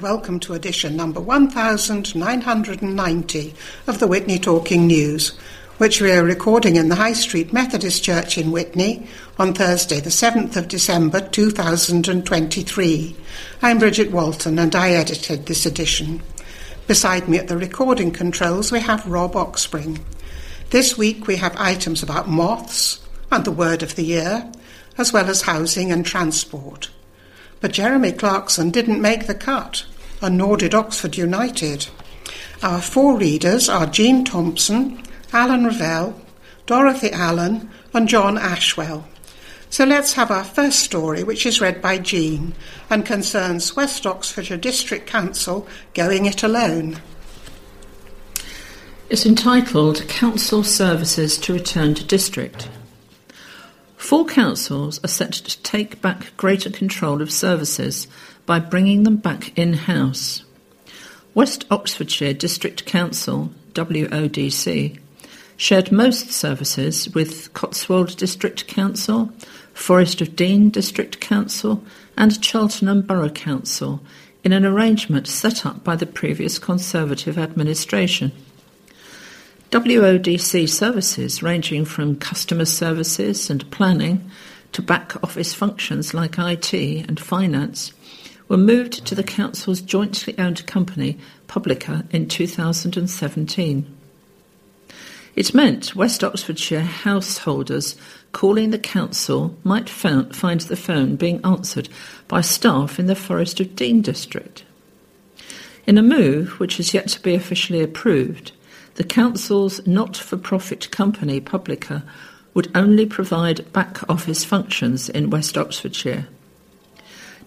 welcome to edition number 1990 of the Witney Talking News, which we are recording in the High Street Methodist Church in Witney on Thursday, the 7th of December 2023. I'm Bridget Walton and I edited this edition. Beside me at the recording controls, we have Rob Oxspring. This week we have items about moths and the word of the year, as well as housing and transport. But Jeremy Clarkson didn't make the cut, and nor did Oxford United. Our four readers are Jean Thompson, Alan Revell, Dorothy Allen, and John Ashwell. So let's have our first story, which is read by Jean and concerns West Oxfordshire District Council going it alone. It's entitled Council Services to Return to District. Four councils are set to take back greater control of services by bringing them back in house. West Oxfordshire District Council, WODC, shared most services with Cotswold District Council, Forest of Dean District Council, and Cheltenham Borough Council in an arrangement set up by the previous Conservative administration. WODC services, ranging from customer services and planning to back office functions like IT and finance, were moved to the Council's jointly owned company, Publica, in 2017. It meant West Oxfordshire householders calling the Council might find the phone being answered by staff in the Forest of Dean district. In a move which has yet to be officially approved, the Council's not for profit company, Publica, would only provide back office functions in West Oxfordshire.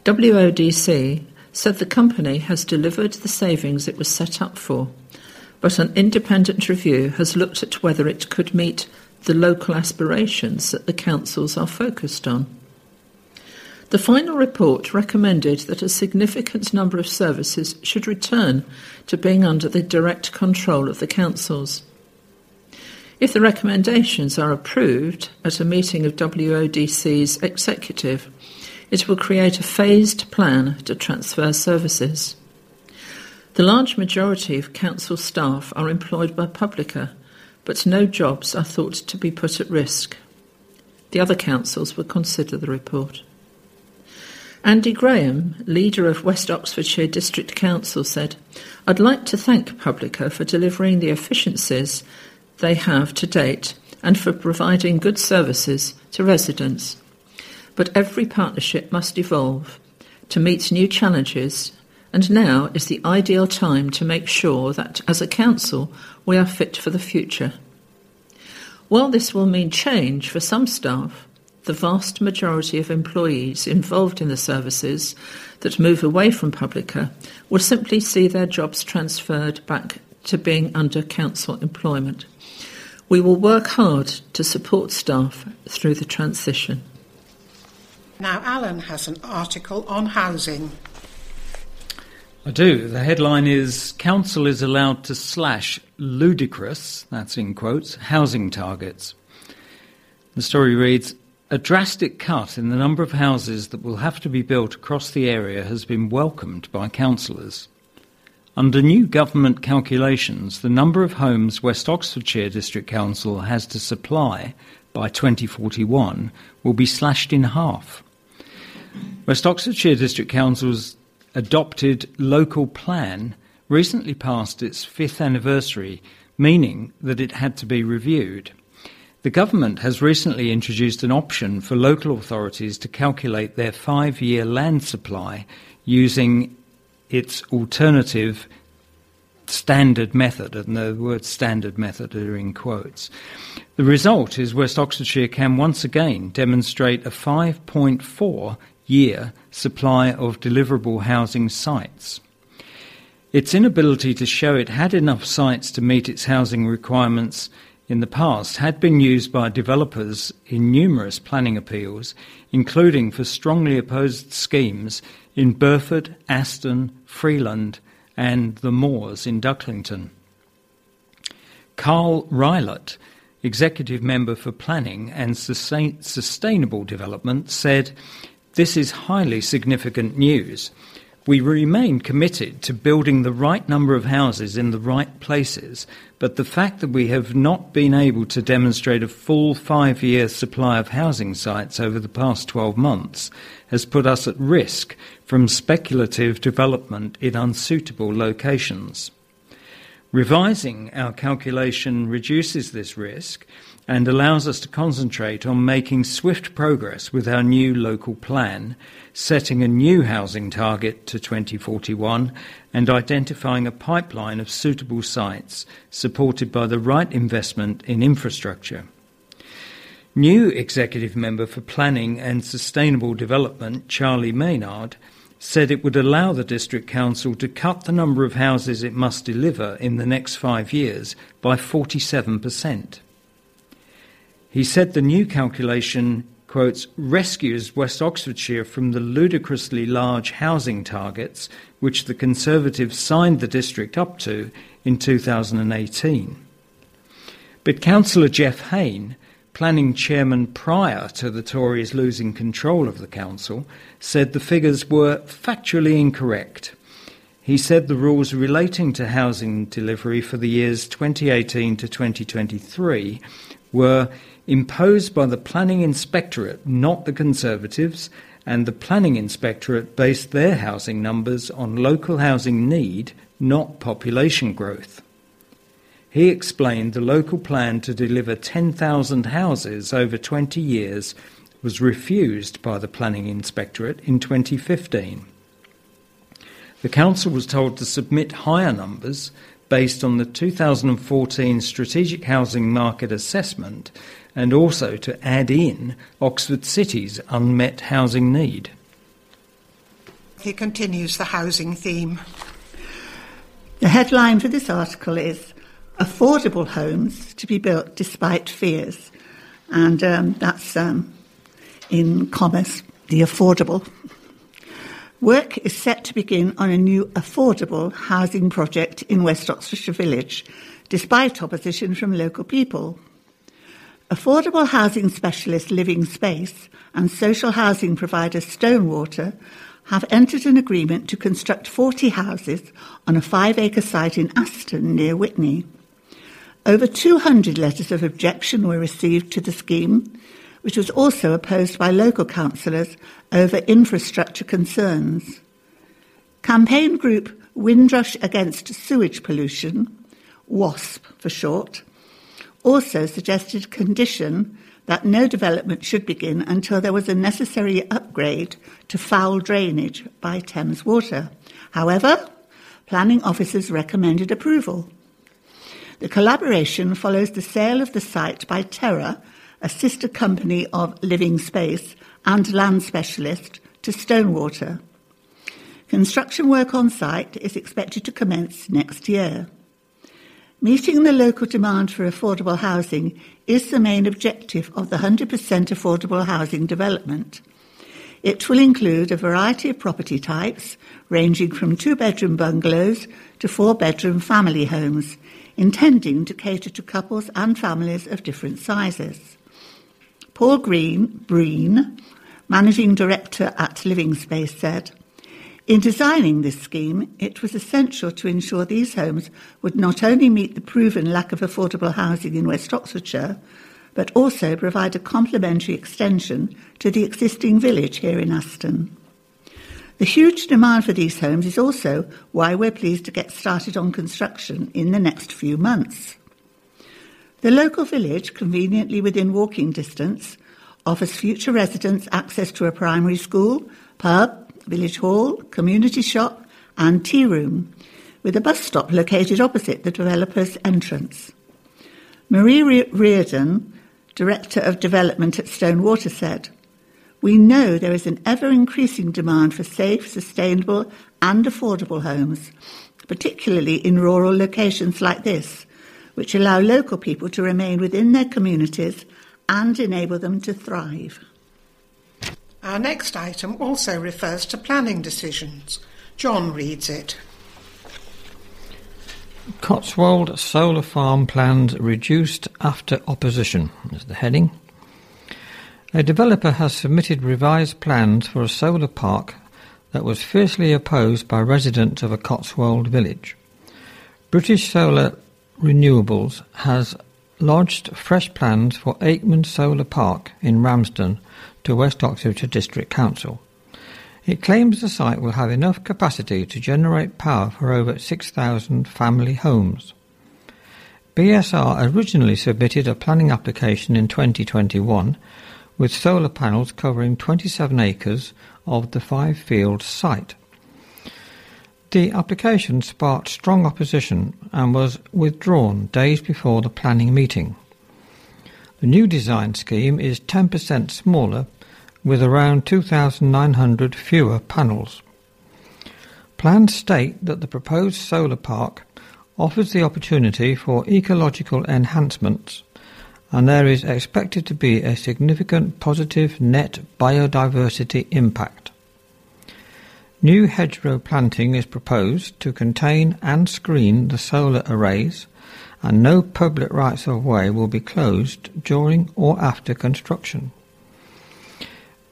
WODC said the company has delivered the savings it was set up for, but an independent review has looked at whether it could meet the local aspirations that the councils are focused on. The final report recommended that a significant number of services should return to being under the direct control of the councils. If the recommendations are approved at a meeting of WODC's executive, it will create a phased plan to transfer services. The large majority of council staff are employed by Publica, but no jobs are thought to be put at risk. The other councils will consider the report. Andy Graham, leader of West Oxfordshire District Council, said, I'd like to thank Publica for delivering the efficiencies they have to date and for providing good services to residents. But every partnership must evolve to meet new challenges, and now is the ideal time to make sure that, as a council, we are fit for the future. While this will mean change for some staff, the vast majority of employees involved in the services that move away from Publica will simply see their jobs transferred back to being under council employment. We will work hard to support staff through the transition. Now, Alan has an article on housing. I do. The headline is Council is allowed to slash ludicrous, that's in quotes, housing targets. The story reads a drastic cut in the number of houses that will have to be built across the area has been welcomed by councillors. Under new government calculations, the number of homes West Oxfordshire District Council has to supply by 2041 will be slashed in half. West Oxfordshire District Council's adopted local plan recently passed its fifth anniversary, meaning that it had to be reviewed. The government has recently introduced an option for local authorities to calculate their five year land supply using its alternative standard method, and the word standard method are in quotes. The result is West Oxfordshire can once again demonstrate a 5.4 year supply of deliverable housing sites. Its inability to show it had enough sites to meet its housing requirements in the past had been used by developers in numerous planning appeals, including for strongly opposed schemes in Burford, Aston, Freeland, and the Moors in Ducklington. Carl Rylett, Executive Member for Planning and Sustainable Development, said, This is highly significant news. We remain committed to building the right number of houses in the right places, but the fact that we have not been able to demonstrate a full five year supply of housing sites over the past 12 months has put us at risk from speculative development in unsuitable locations. Revising our calculation reduces this risk and allows us to concentrate on making swift progress with our new local plan, setting a new housing target to 2041, and identifying a pipeline of suitable sites supported by the right investment in infrastructure. New Executive Member for Planning and Sustainable Development, Charlie Maynard, said it would allow the District Council to cut the number of houses it must deliver in the next five years by 47%. He said the new calculation, quotes, rescues West Oxfordshire from the ludicrously large housing targets which the Conservatives signed the district up to in 2018. But Councillor Jeff Haine, planning chairman prior to the Tories losing control of the council, said the figures were factually incorrect. He said the rules relating to housing delivery for the years 2018 to 2023 were imposed by the Planning Inspectorate, not the Conservatives, and the Planning Inspectorate based their housing numbers on local housing need, not population growth. He explained the local plan to deliver 10,000 houses over 20 years was refused by the Planning Inspectorate in 2015. The Council was told to submit higher numbers based on the 2014 Strategic Housing Market Assessment and also to add in Oxford City's unmet housing need. He continues the housing theme. The headline for this article is Affordable Homes to be Built Despite Fears. And um, that's um, in commas, the affordable. Work is set to begin on a new affordable housing project in West Oxfordshire Village, despite opposition from local people. Affordable housing specialist Living Space and social housing provider Stonewater have entered an agreement to construct 40 houses on a five acre site in Aston near Witney. Over 200 letters of objection were received to the scheme, which was also opposed by local councillors over infrastructure concerns. Campaign group Windrush Against Sewage Pollution, WASP for short, also suggested a condition that no development should begin until there was a necessary upgrade to foul drainage by Thames Water. However, planning officers recommended approval. The collaboration follows the sale of the site by Terra, a sister company of Living Space and land specialist, to Stonewater. Construction work on site is expected to commence next year. Meeting the local demand for affordable housing is the main objective of the 100% affordable housing development. It will include a variety of property types, ranging from two bedroom bungalows to four bedroom family homes, intending to cater to couples and families of different sizes. Paul Green, Breen, Managing Director at Living Space, said, in designing this scheme, it was essential to ensure these homes would not only meet the proven lack of affordable housing in West Oxfordshire, but also provide a complementary extension to the existing village here in Aston. The huge demand for these homes is also why we're pleased to get started on construction in the next few months. The local village, conveniently within walking distance, offers future residents access to a primary school, pub, village hall, community shop, and tea room, with a bus stop located opposite the developer's entrance. Marie Reardon, Director of Development at Stonewater, said, We know there is an ever increasing demand for safe, sustainable, and affordable homes, particularly in rural locations like this, which allow local people to remain within their communities and enable them to thrive. Our next item also refers to planning decisions. John reads it. Cotswold Solar Farm plans reduced after opposition is the heading. A developer has submitted revised plans for a solar park that was fiercely opposed by residents of a Cotswold village. British Solar Renewables has lodged fresh plans for Akeman Solar Park in Ramsden to West Oxfordshire District Council. It claims the site will have enough capacity to generate power for over 6,000 family homes. BSR originally submitted a planning application in 2021 with solar panels covering 27 acres of the five field site. The application sparked strong opposition and was withdrawn days before the planning meeting. The new design scheme is 10% smaller with around 2,900 fewer panels. Plans state that the proposed solar park offers the opportunity for ecological enhancements and there is expected to be a significant positive net biodiversity impact. New hedgerow planting is proposed to contain and screen the solar arrays and no public rights of way will be closed during or after construction.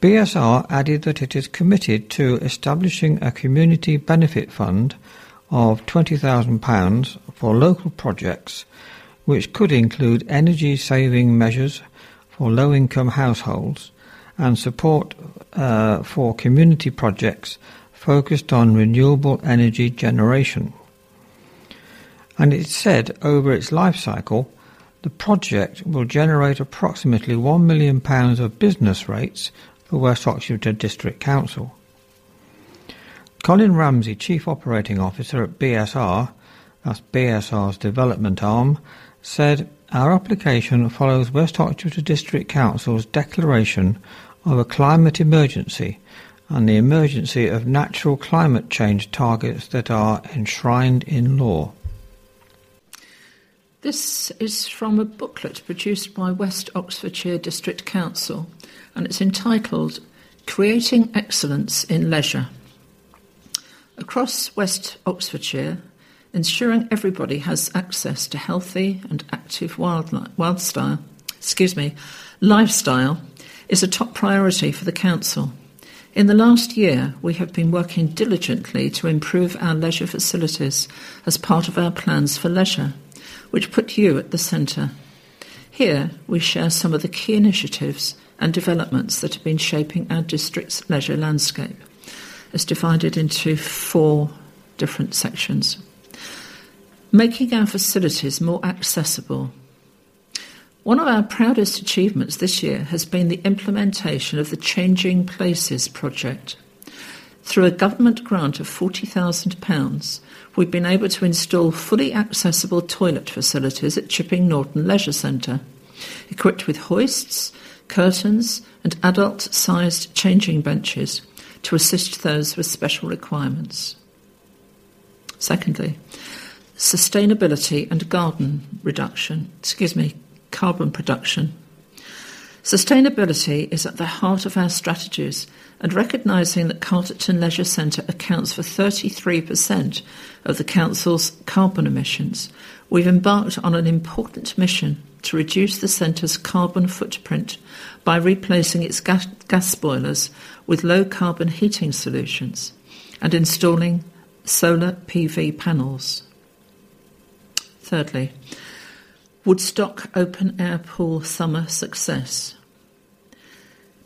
BSR added that it is committed to establishing a community benefit fund of £20,000 for local projects which could include energy saving measures for low income households and support uh, for community projects focused on renewable energy generation. And it said over its life cycle, the project will generate approximately £1 million of business rates for West Oxfordshire District Council. Colin Ramsey, Chief Operating Officer at BSR, that's BSR's development arm, said our application follows West Oxfordshire District Council's declaration of a climate emergency and the emergency of natural climate change targets that are enshrined in law. This is from a booklet produced by West Oxfordshire District Council and it's entitled Creating Excellence in Leisure. Across West Oxfordshire, ensuring everybody has access to healthy and active wildstyle, excuse me, lifestyle is a top priority for the council. In the last year, we have been working diligently to improve our leisure facilities as part of our plans for leisure, which put you at the centre. Here, we share some of the key initiatives and developments that have been shaping our district's leisure landscape. It's divided into four different sections. Making our facilities more accessible one of our proudest achievements this year has been the implementation of the Changing Places project. Through a government grant of £40,000, we've been able to install fully accessible toilet facilities at Chipping Norton Leisure Centre, equipped with hoists, curtains, and adult sized changing benches to assist those with special requirements. Secondly, sustainability and garden reduction, excuse me, carbon production. Sustainability is at the heart of our strategies, and recognising that Carterton Leisure Centre accounts for 33% of the Council's carbon emissions, we've embarked on an important mission to reduce the centre's carbon footprint by replacing its gas, gas boilers with low carbon heating solutions and installing solar PV panels. Thirdly, Woodstock open air pool summer success.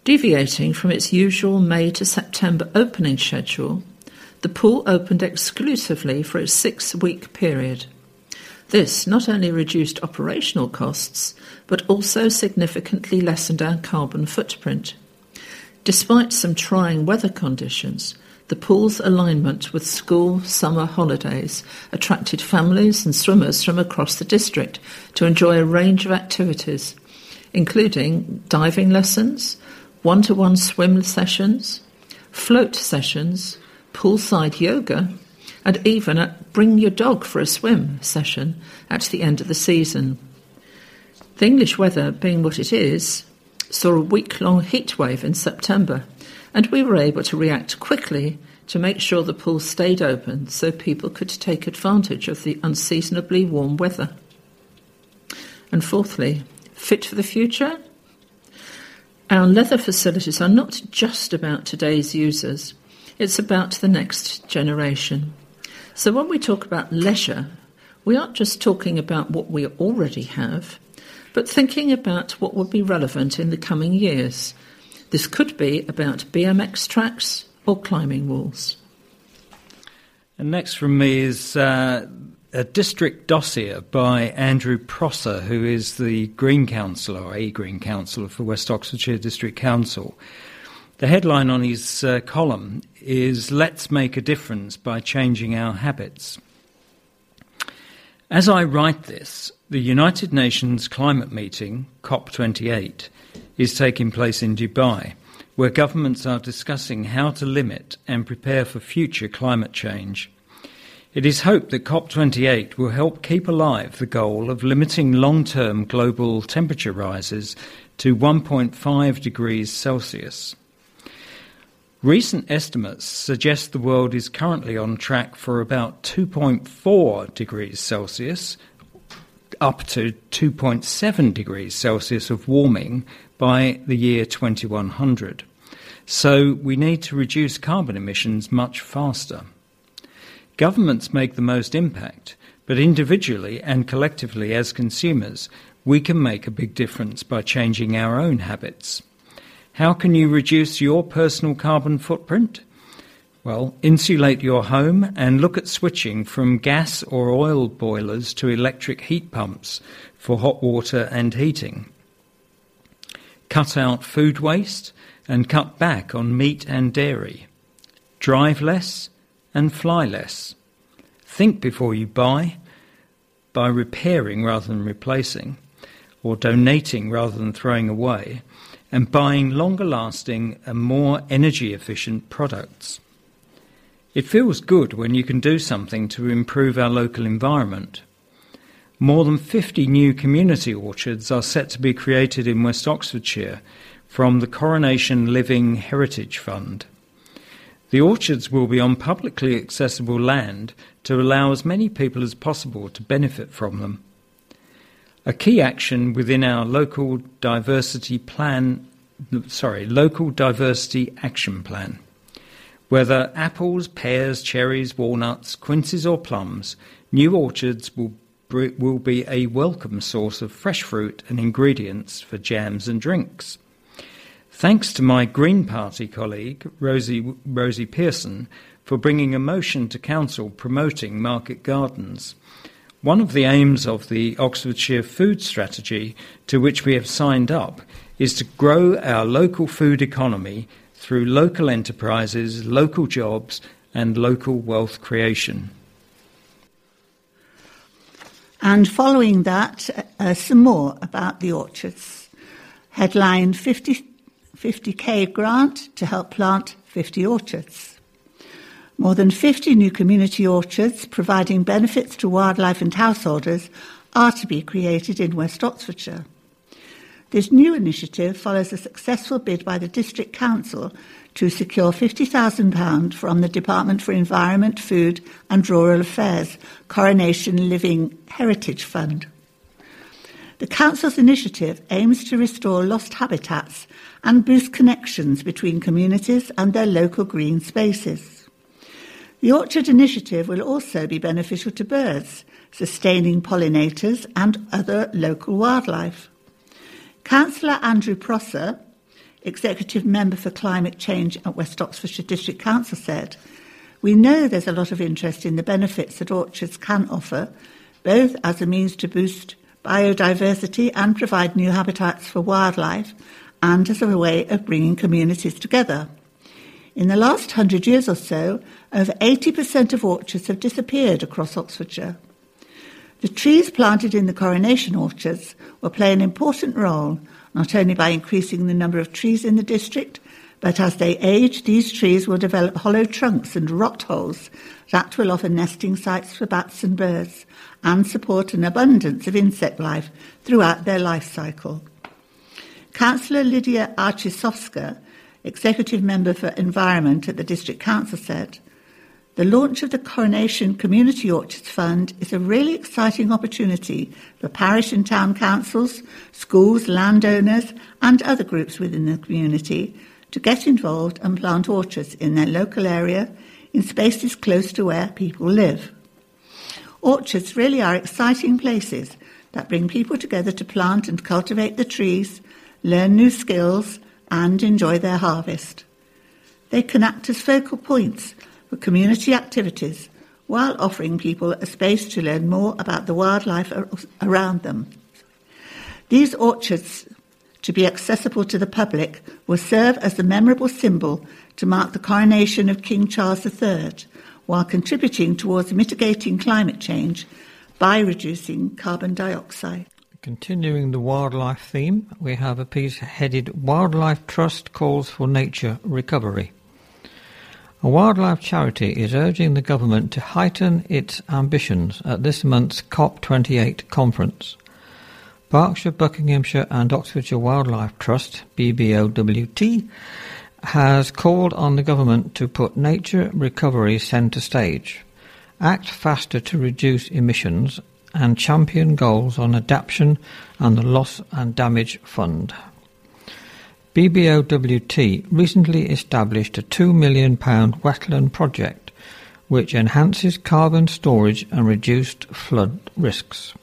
Deviating from its usual May to September opening schedule, the pool opened exclusively for a six week period. This not only reduced operational costs, but also significantly lessened our carbon footprint. Despite some trying weather conditions, the pool's alignment with school summer holidays attracted families and swimmers from across the district to enjoy a range of activities, including diving lessons, one to one swim sessions, float sessions, poolside yoga, and even a bring your dog for a swim session at the end of the season. The English weather, being what it is, saw a week long heat wave in September and we were able to react quickly to make sure the pool stayed open so people could take advantage of the unseasonably warm weather. And fourthly, fit for the future? Our leather facilities are not just about today's users. It's about the next generation. So when we talk about leisure, we aren't just talking about what we already have, but thinking about what would be relevant in the coming years. This could be about BMX tracks or climbing walls. And next from me is uh, a district dossier by Andrew Prosser, who is the Green Councillor, or a Green Councillor for West Oxfordshire District Council. The headline on his uh, column is Let's Make a Difference by Changing Our Habits. As I write this, the United Nations climate meeting, COP28, is taking place in Dubai, where governments are discussing how to limit and prepare for future climate change. It is hoped that COP28 will help keep alive the goal of limiting long term global temperature rises to 1.5 degrees Celsius. Recent estimates suggest the world is currently on track for about 2.4 degrees Celsius, up to 2.7 degrees Celsius of warming by the year 2100. So we need to reduce carbon emissions much faster. Governments make the most impact, but individually and collectively as consumers, we can make a big difference by changing our own habits. How can you reduce your personal carbon footprint? Well, insulate your home and look at switching from gas or oil boilers to electric heat pumps for hot water and heating. Cut out food waste and cut back on meat and dairy. Drive less and fly less. Think before you buy by repairing rather than replacing, or donating rather than throwing away and buying longer lasting and more energy efficient products. It feels good when you can do something to improve our local environment. More than 50 new community orchards are set to be created in West Oxfordshire from the Coronation Living Heritage Fund. The orchards will be on publicly accessible land to allow as many people as possible to benefit from them a key action within our local diversity plan, sorry, local diversity action plan. Whether apples, pears, cherries, walnuts, quinces, or plums, new orchards will, will be a welcome source of fresh fruit and ingredients for jams and drinks. Thanks to my Green Party colleague, Rosie, Rosie Pearson, for bringing a motion to Council promoting market gardens. One of the aims of the Oxfordshire Food Strategy, to which we have signed up, is to grow our local food economy through local enterprises, local jobs, and local wealth creation. And following that, uh, some more about the orchards. Headline 50, 50k grant to help plant 50 orchards. More than 50 new community orchards providing benefits to wildlife and householders are to be created in West Oxfordshire. This new initiative follows a successful bid by the District Council to secure £50,000 from the Department for Environment, Food and Rural Affairs Coronation Living Heritage Fund. The Council's initiative aims to restore lost habitats and boost connections between communities and their local green spaces. The Orchard Initiative will also be beneficial to birds, sustaining pollinators and other local wildlife. Councillor Andrew Prosser, Executive Member for Climate Change at West Oxfordshire District Council, said, We know there's a lot of interest in the benefits that orchards can offer, both as a means to boost biodiversity and provide new habitats for wildlife, and as a way of bringing communities together. In the last hundred years or so, over 80% of orchards have disappeared across Oxfordshire. The trees planted in the coronation orchards will play an important role, not only by increasing the number of trees in the district, but as they age, these trees will develop hollow trunks and rot holes that will offer nesting sites for bats and birds and support an abundance of insect life throughout their life cycle. Councillor Lidia Arciszewska Executive Member for Environment at the District Council said, the launch of the Coronation Community Orchards Fund is a really exciting opportunity for parish and town councils, schools, landowners, and other groups within the community to get involved and plant orchards in their local area in spaces close to where people live. Orchards really are exciting places that bring people together to plant and cultivate the trees, learn new skills, and enjoy their harvest. They can act as focal points community activities while offering people a space to learn more about the wildlife around them. These orchards, to be accessible to the public, will serve as a memorable symbol to mark the coronation of King Charles III, while contributing towards mitigating climate change by reducing carbon dioxide. Continuing the wildlife theme, we have a piece headed Wildlife Trust Calls for Nature Recovery. A wildlife charity is urging the government to heighten its ambitions at this month's COP28 conference. Berkshire, Buckinghamshire and Oxfordshire Wildlife Trust, BBOWT, has called on the government to put nature recovery centre stage, act faster to reduce emissions, and champion goals on adaptation and the Loss and Damage Fund. BBOWT recently established a £2 million wetland project which enhances carbon storage and reduced flood risks.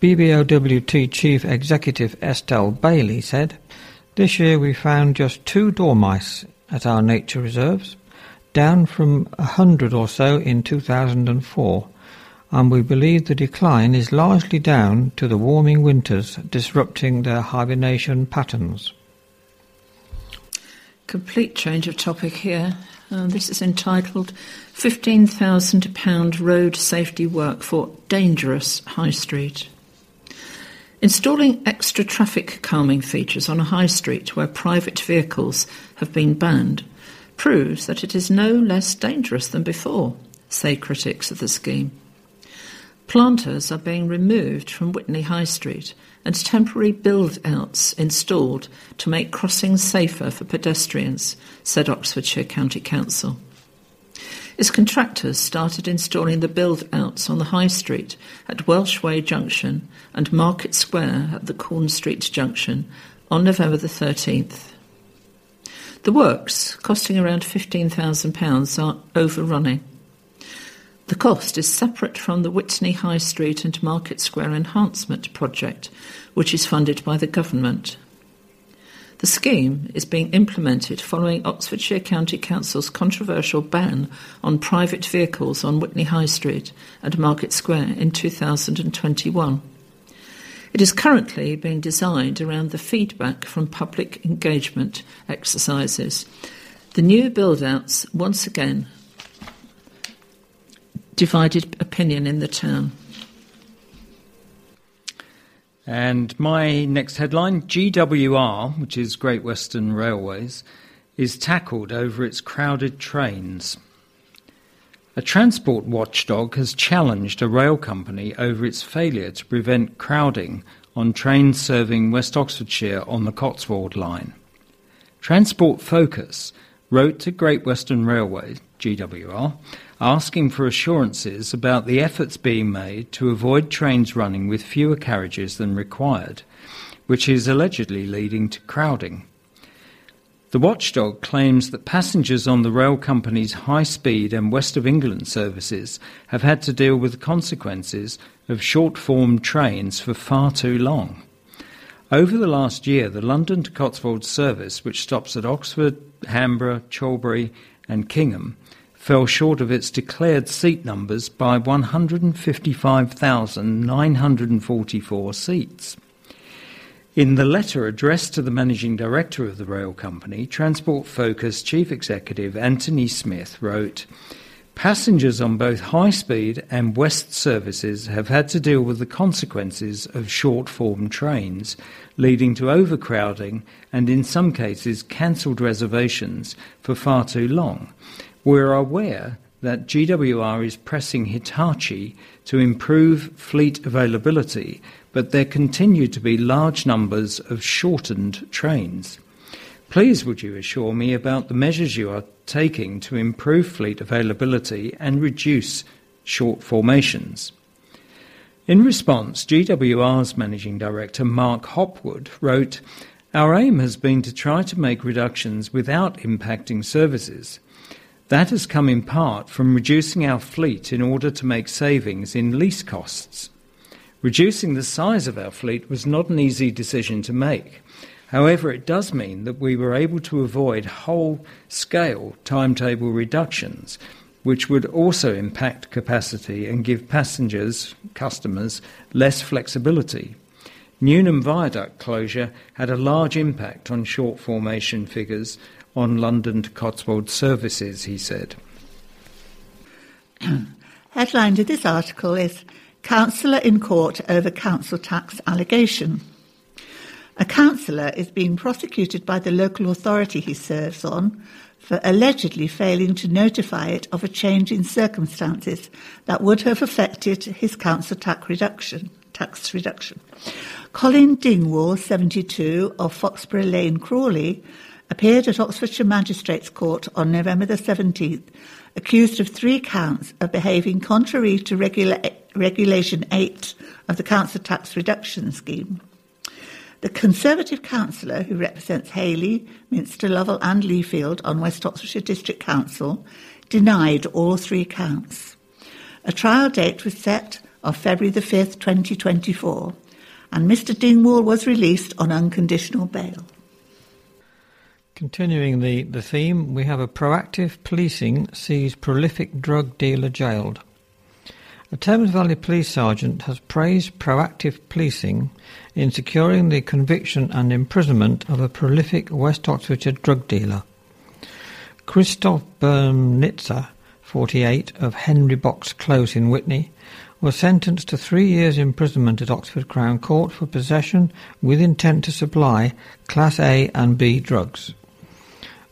BBOWT Chief Executive Estelle Bailey said, this year we found just two dormice at our nature reserves, down from a hundred or so in 2004, and we believe the decline is largely down to the warming winters disrupting their hibernation patterns. Complete change of topic here. Uh, this is entitled £15,000 Road Safety Work for Dangerous High Street. Installing extra traffic calming features on a high street where private vehicles have been banned proves that it is no less dangerous than before, say critics of the scheme. Planters are being removed from Witney High Street and temporary build outs installed to make crossings safer for pedestrians, said Oxfordshire County Council. Its contractors started installing the build outs on the High Street at Welsh Way Junction and Market Square at the Corn Street Junction on November the 13th. The works, costing around £15,000, are overrunning. The cost is separate from the Witney High Street and Market Square Enhancement Project, which is funded by the government. The scheme is being implemented following Oxfordshire County Council's controversial ban on private vehicles on Witney High Street and Market Square in 2021. It is currently being designed around the feedback from public engagement exercises. The new build outs once again divided opinion in the town. And my next headline GWR, which is Great Western Railways, is tackled over its crowded trains. A transport watchdog has challenged a rail company over its failure to prevent crowding on trains serving West Oxfordshire on the Cotswold line. Transport Focus wrote to Great Western Railway, GWR, asking for assurances about the efforts being made to avoid trains running with fewer carriages than required, which is allegedly leading to crowding. The watchdog claims that passengers on the rail company's high speed and West of England services have had to deal with the consequences of short form trains for far too long. Over the last year, the London to Cotswold service, which stops at Oxford, Hanborough, Charlbury, and Kingham, fell short of its declared seat numbers by 155,944 seats. In the letter addressed to the managing director of the rail company, Transport Focus Chief Executive Anthony Smith wrote, Passengers on both high speed and west services have had to deal with the consequences of short form trains, leading to overcrowding and, in some cases, cancelled reservations for far too long, we're aware that GWR is pressing Hitachi to improve fleet availability, but there continue to be large numbers of shortened trains. Please would you assure me about the measures you are taking to improve fleet availability and reduce short formations? In response, GWR's Managing Director Mark Hopwood wrote, Our aim has been to try to make reductions without impacting services. That has come in part from reducing our fleet in order to make savings in lease costs. Reducing the size of our fleet was not an easy decision to make. However, it does mean that we were able to avoid whole scale timetable reductions, which would also impact capacity and give passengers, customers, less flexibility. Nuneham Viaduct closure had a large impact on short formation figures on London to Cotswold services, he said. Headline to this article is Councillor in Court over Council Tax Allegation. A councillor is being prosecuted by the local authority he serves on for allegedly failing to notify it of a change in circumstances that would have affected his council tax reduction. Tax reduction. Colin Dingwall, 72, of Foxborough Lane, Crawley, appeared at Oxfordshire Magistrates Court on November the 17th, accused of three counts of behaving contrary to regula- Regulation 8 of the Council Tax Reduction Scheme. The Conservative councillor who represents Hailey, Minster, Lovell, and Leafield on West Oxfordshire District Council denied all three counts. A trial date was set of February the 5th, 2024, and Mr. Dingwall was released on unconditional bail. Continuing the, the theme, we have a proactive policing sees prolific drug dealer jailed. A Thames Valley police sergeant has praised proactive policing in securing the conviction and imprisonment of a prolific West Oxfordshire drug dealer. Christoph Bernitzer, 48, of Henry Box Close in Witney, was sentenced to three years imprisonment at Oxford Crown Court for possession with intent to supply Class A and B drugs.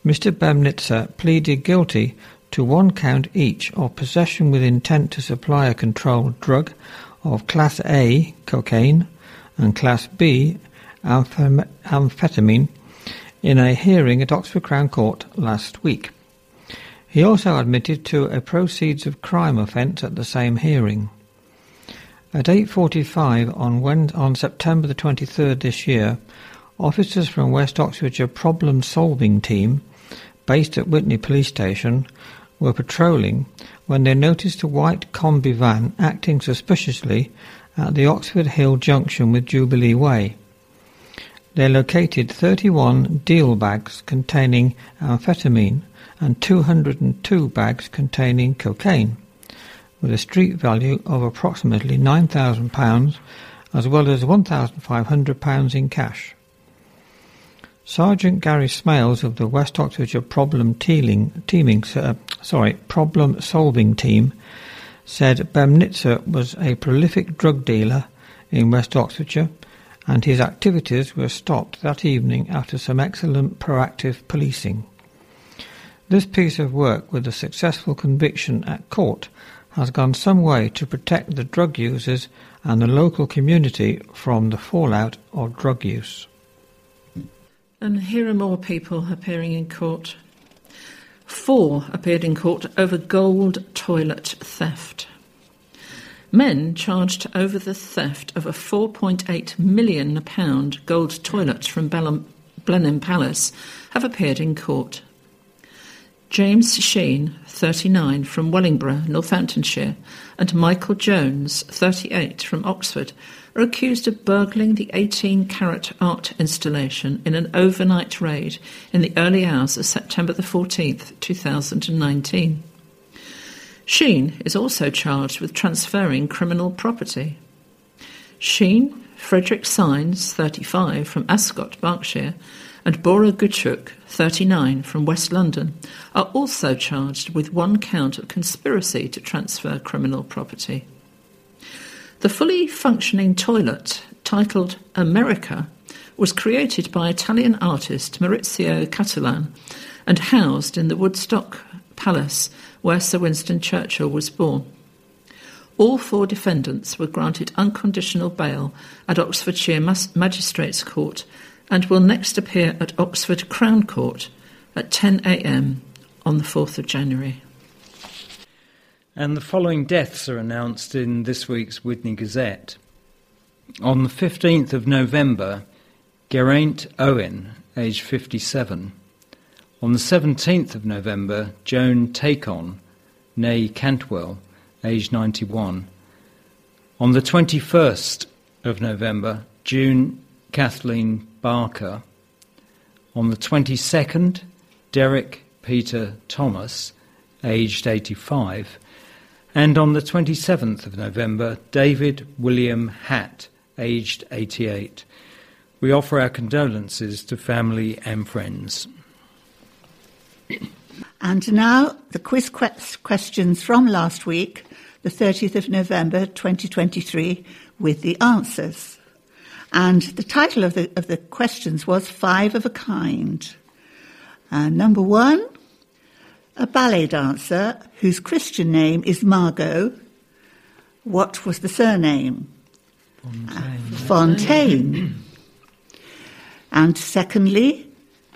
Mr. Bemnitzer pleaded guilty to one count each of possession with intent to supply a controlled drug of Class A, cocaine, and Class B, amphetamine, in a hearing at Oxford Crown Court last week. He also admitted to a proceeds of crime offence at the same hearing. At 8.45 on, Wednesday, on September the 23rd this year, officers from West Oxfordshire Problem Solving Team, based at Witney Police Station, were patrolling when they noticed a white combi van acting suspiciously at the Oxford Hill junction with Jubilee Way. They located 31 deal bags containing amphetamine and 202 bags containing cocaine, with a street value of approximately £9,000 as well as £1,500 in cash. Sergeant Gary Smales of the West Oxfordshire Problem Teaming, uh, sorry, Problem Solving Team said Bemnitzer was a prolific drug dealer in West Oxfordshire and his activities were stopped that evening after some excellent proactive policing. This piece of work with a successful conviction at court has gone some way to protect the drug users and the local community from the fallout of drug use. And here are more people appearing in court. Four appeared in court over gold toilet theft. Men charged over the theft of a £4.8 million gold toilet from Blenheim Palace have appeared in court. James Sheen, 39, from Wellingborough, Northamptonshire, and Michael Jones, 38, from Oxford, are accused of burgling the 18 carat art installation in an overnight raid in the early hours of September the 14th, 2019. Sheen is also charged with transferring criminal property. Sheen, Frederick Sines, 35, from Ascot, Berkshire, and Bora Guccuk, 39, from West London, are also charged with one count of conspiracy to transfer criminal property. The fully functioning toilet, titled America, was created by Italian artist Maurizio Cattelan and housed in the Woodstock Palace where Sir Winston Churchill was born. All four defendants were granted unconditional bail at Oxfordshire Magistrates Court and will next appear at Oxford Crown Court at 10am on the 4th of January. And the following deaths are announced in this week's Witney Gazette. On the 15th of November, Geraint Owen, aged 57. On the 17th of November, Joan Tacon, née Cantwell, aged 91. On the 21st of November, June Kathleen Barker. On the 22nd, Derek Peter Thomas, aged 85. And on the 27th of November, David William Hatt, aged 88. We offer our condolences to family and friends. And now the quiz questions from last week, the 30th of November 2023, with the answers. And the title of the, of the questions was Five of a Kind. Uh, number one, a ballet dancer whose Christian name is Margot. What was the surname? Fonteyn. Uh, Fonteyn. and secondly,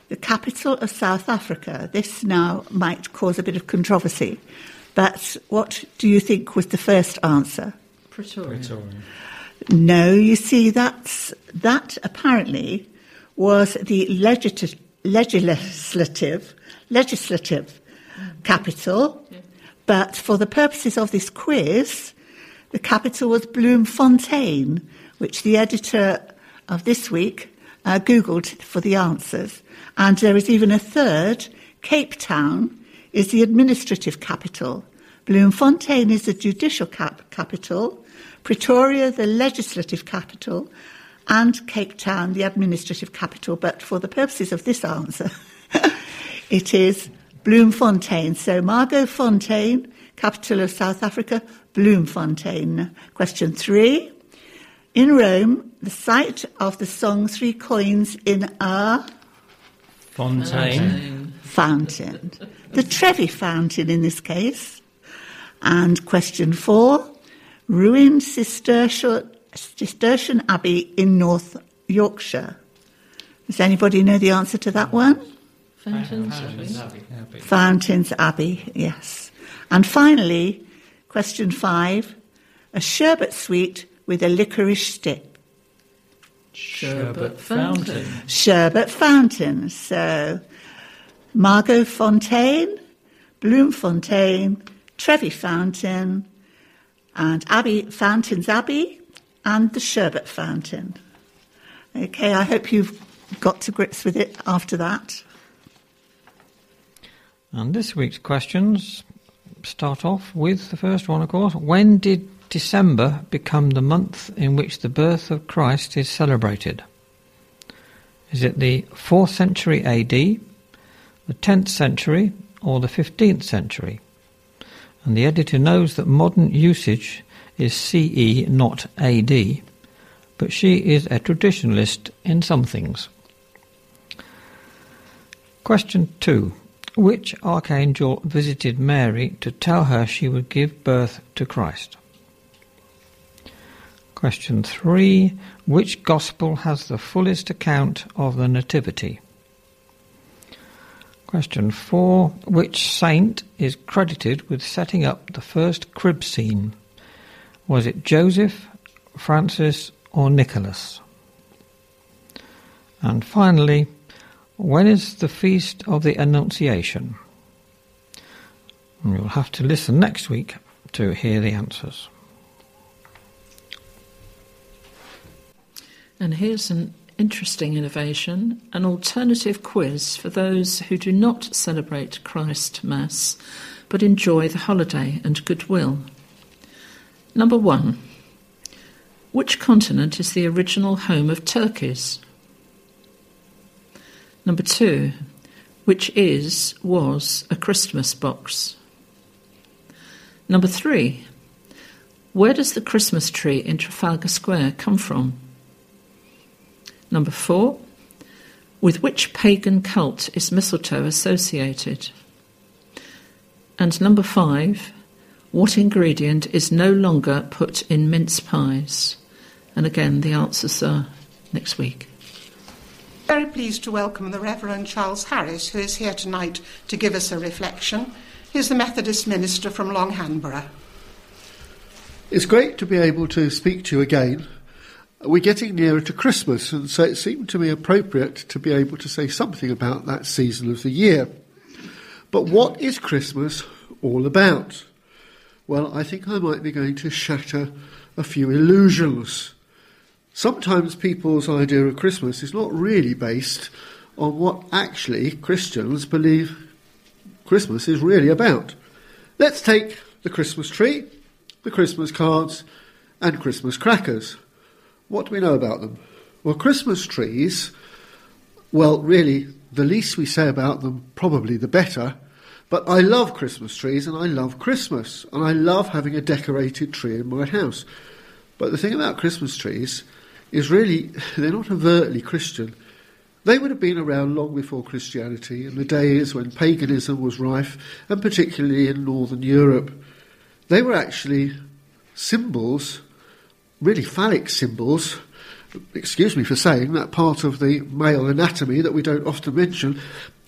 the capital of South Africa. This now might cause a bit of controversy, but what do you think was the first answer? Pretoria. Pretoria. No, you see, that's, that apparently was the legislative, legislative, legislative capital, but for the purposes of this quiz, the capital was Bloemfontein, which the editor of this week uh, Googled for the answers. And there is even a third. Cape Town is the administrative capital. Bloemfontein is the judicial cap- capital. Pretoria, the legislative capital. And Cape Town, the administrative capital. But for the purposes of this answer, it is Bloemfontein. So Margot Fonteyn, capital of South Africa, Bloemfontein. Question three. In Rome, the site of the song Three Coins in a Fontaine. fountain. The Trevi fountain in this case. And question four, ruined Cistercian, Cistercian Abbey in North Yorkshire. Does anybody know the answer to that one? Fountains. Abbey. Fountains Abbey, yes. And finally, question five, a sherbet sweet with a licorice stick. Sherbet Fountain. Sherbet Fountain. So, Margot Fonteyn, Bloemfontein, Trevi Fountain, and Abbey Fountains Abbey, and the Sherbet Fountain. Okay, I hope you've got to grips with it after that. And this week's questions start off with the first one, of course. When did December become the month in which the birth of Christ is celebrated? Is it the 4th century AD, the 10th century, or the 15th century? And the editor knows that modern usage is CE, not AD, but she is a traditionalist in some things. Question 2. Which archangel visited Mary to tell her she would give birth to Christ? Question 3. Which Gospel has the fullest account of the Nativity? Question 4. Which saint is credited with setting up the first crib scene? Was it Joseph, Francis, or Nicholas? And finally, when is the Feast of the Annunciation? You'll have to listen next week to hear the answers. And here's an interesting innovation an alternative quiz for those who do not celebrate Christ Mass but enjoy the holiday and goodwill. Number one Which continent is the original home of turkeys? Number two Which is, was, a Christmas box? Number three Where does the Christmas tree in Trafalgar Square come from? Number four, with which pagan cult is mistletoe associated? And number five, what ingredient is no longer put in mince pies? And again, the answers are next week. Very pleased to welcome the Reverend Charles Harris, who is here tonight to give us a reflection. He's the Methodist minister from Long Hanborough. It's great to be able to speak to you again we're getting nearer to Christmas, and so it seemed to me appropriate to be able to say something about that season of the year. But what is Christmas all about? Well, I think I might be going to shatter a few illusions. Sometimes people's idea of Christmas is not really based on what actually Christians believe Christmas is really about. Let's take the Christmas tree, the Christmas cards, and Christmas crackers. What do we know about them? Well, Christmas trees, well, really, the least we say about them, probably the better. But I love Christmas trees and I love Christmas and I love having a decorated tree in my house. But the thing about Christmas trees is really, they're not overtly Christian. They would have been around long before Christianity, in the days when paganism was rife, and particularly in Northern Europe. They were actually symbols, really phallic symbols, excuse me for saying that part of the male anatomy that we don't often mention,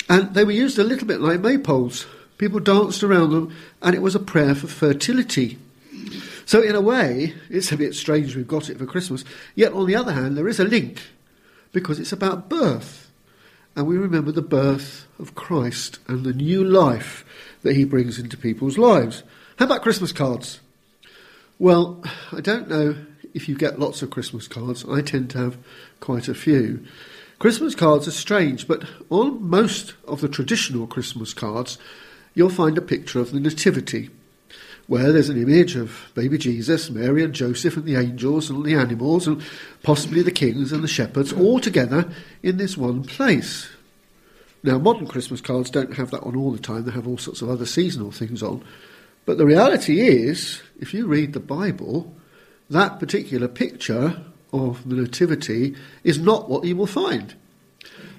and they were used a little bit like maypoles. People danced around them, and it was a prayer for fertility. So, in a way, it's a bit strange we've got it for Christmas. Yet, on the other hand, there is a link because it's about birth. And we remember the birth of Christ and the new life that he brings into people's lives. How about Christmas cards? Well, I don't know if you get lots of Christmas cards. I tend to have quite a few. Christmas cards are strange, but on most of the traditional Christmas cards, you'll find a picture of the Nativity, where there's an image of baby Jesus, Mary and Joseph, and the angels and the animals, and possibly the kings and the shepherds, all together in this one place. Now, modern Christmas cards don't have that on all the time, they have all sorts of other seasonal things on. But the reality is, if you read the Bible, that particular picture of the Nativity is not what you will find.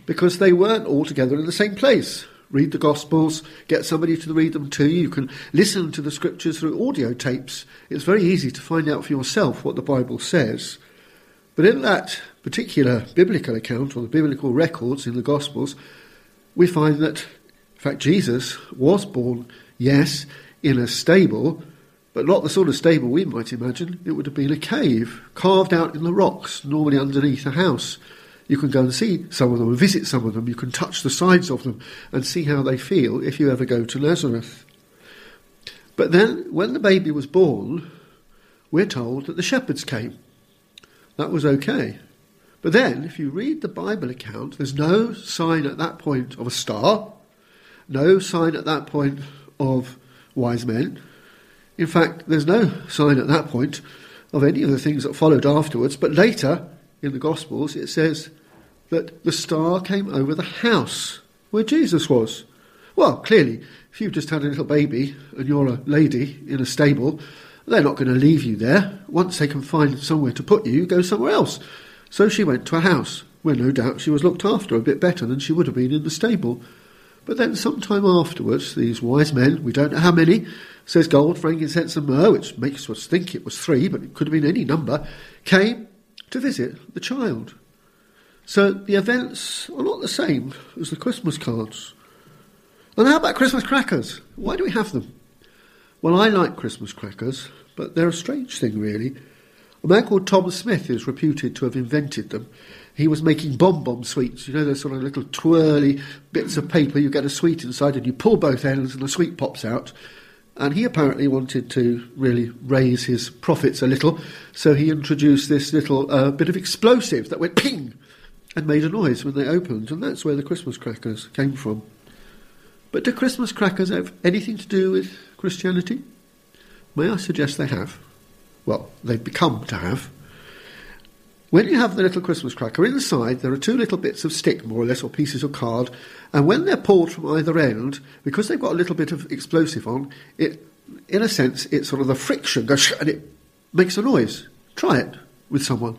Because they weren't all together in the same place. Read the Gospels, get somebody to read them to you. You can listen to the Scriptures through audio tapes. It's very easy to find out for yourself what the Bible says. But in that particular biblical account, or the biblical records in the Gospels, we find that, in fact, Jesus was born, yes, in a stable, but not the sort of stable we might imagine. It would have been a cave carved out in the rocks, normally underneath a house. You can go and see some of them visit some of them. You can touch the sides of them and see how they feel if you ever go to Nazareth. But then, when the baby was born, we're told that the shepherds came. That was okay. But then, if you read the Bible account, there's no sign at that point of a star, no sign at that point of wise men. In fact, there's no sign at that point of any of the things that followed afterwards, but later in the Gospels it says that the star came over the house where Jesus was. Well, clearly, if you've just had a little baby and you're a lady in a stable, they're not going to leave you there. Once they can find somewhere to put you, you go somewhere else. So she went to a house where no doubt she was looked after a bit better than she would have been in the stable. But then, sometime afterwards, these wise men, we don't know how many, says gold, frankincense, and myrrh, which makes us think it was three, but it could have been any number, came to visit the child. So the events are not the same as the Christmas cards. And how about Christmas crackers? Why do we have them? Well, I like Christmas crackers, but they're a strange thing, really. A man called Tom Smith is reputed to have invented them. He was making bomb-bomb sweets. You know those sort of little twirly bits of paper. You get a sweet inside, and you pull both ends, and the sweet pops out. And he apparently wanted to really raise his profits a little, so he introduced this little uh, bit of explosive that went ping and made a noise when they opened, and that's where the Christmas crackers came from. But do Christmas crackers have anything to do with Christianity? May I suggest they have? Well, they've become to have. When you have the little Christmas cracker, inside there are two little bits of stick, more or less, or pieces of card, and when they're pulled from either end, because they've got a little bit of explosive on, it, in a sense, it's sort of the friction goes and it makes a noise. Try it with someone.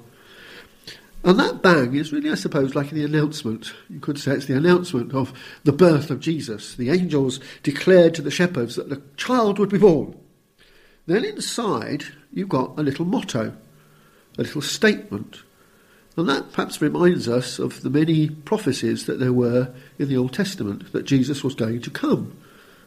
And that bang is really, I suppose, like the announcement. You could say it's the announcement of the birth of Jesus. The angels declared to the shepherds that the child would be born. Then inside, you've got a little motto, a little statement. And that perhaps reminds us of the many prophecies that there were in the Old Testament that Jesus was going to come.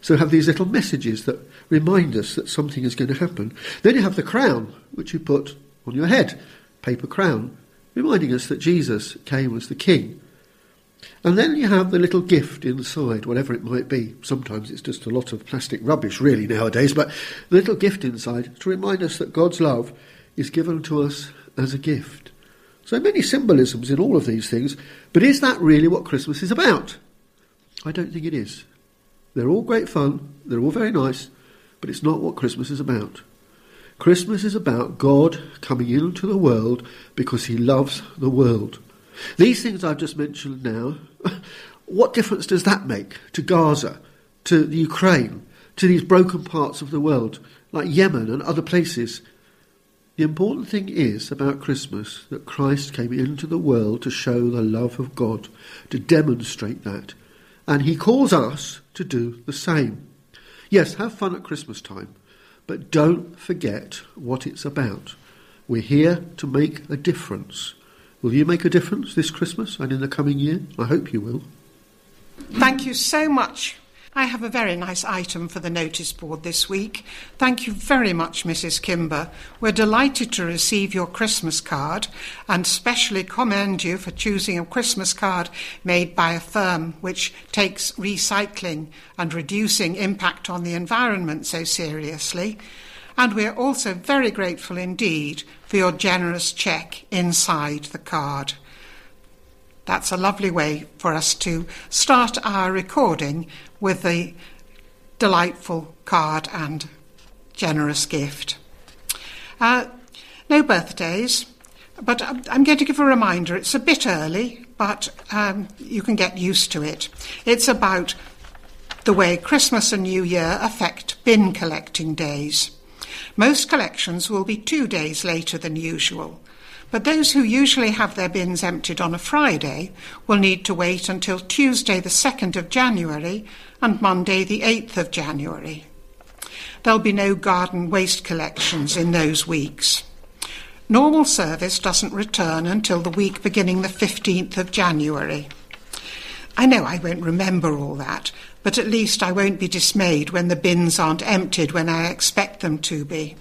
So have these little messages that remind us that something is going to happen. Then you have the crown, which you put on your head. paper crown, reminding us that Jesus came as the king. And then you have the little gift inside, whatever it might be. Sometimes it's just a lot of plastic rubbish, really, nowadays, but the little gift inside to remind us that God's love is given to us as a gift. So many symbolisms in all of these things, but is that really what Christmas is about? I don't think it is. They're all great fun, they're all very nice, but it's not what Christmas is about. Christmas is about God coming into the world because he loves the world. These things I've just mentioned now, what difference does that make to Gaza, to the Ukraine, to these broken parts of the world, like Yemen and other places? The important thing is about Christmas that Christ came into the world to show the love of God, to demonstrate that. And he calls us to do the same. Yes, have fun at Christmas time, but don't forget what it's about. We're here to make a difference. Will you make a difference this Christmas and in the coming year? I hope you will. Thank you so much. I have a very nice item for the notice board this week. Thank you very much, Mrs. Kimber. We're delighted to receive your Christmas card and specially commend you for choosing a Christmas card made by a firm which takes recycling and reducing impact on the environment so seriously. And we're also very grateful indeed for your generous cheque inside the card. That's a lovely way for us to start our recording with a delightful card and generous gift. Uh, no birthdays, but I'm going to give a reminder. It's a bit early, but um, you can get used to it. It's about the way Christmas and New Year affect bin collecting days. Most collections will be two days later than usual, but those who usually have their bins emptied on a Friday will need to wait until Tuesday the 2nd of January and Monday the 8th of January. There'll be no garden waste collections in those weeks. Normal service doesn't return until the week beginning the 15th of January. I know I won't remember all that, but at least I won't be dismayed when the bins aren't emptied when I expect them to be.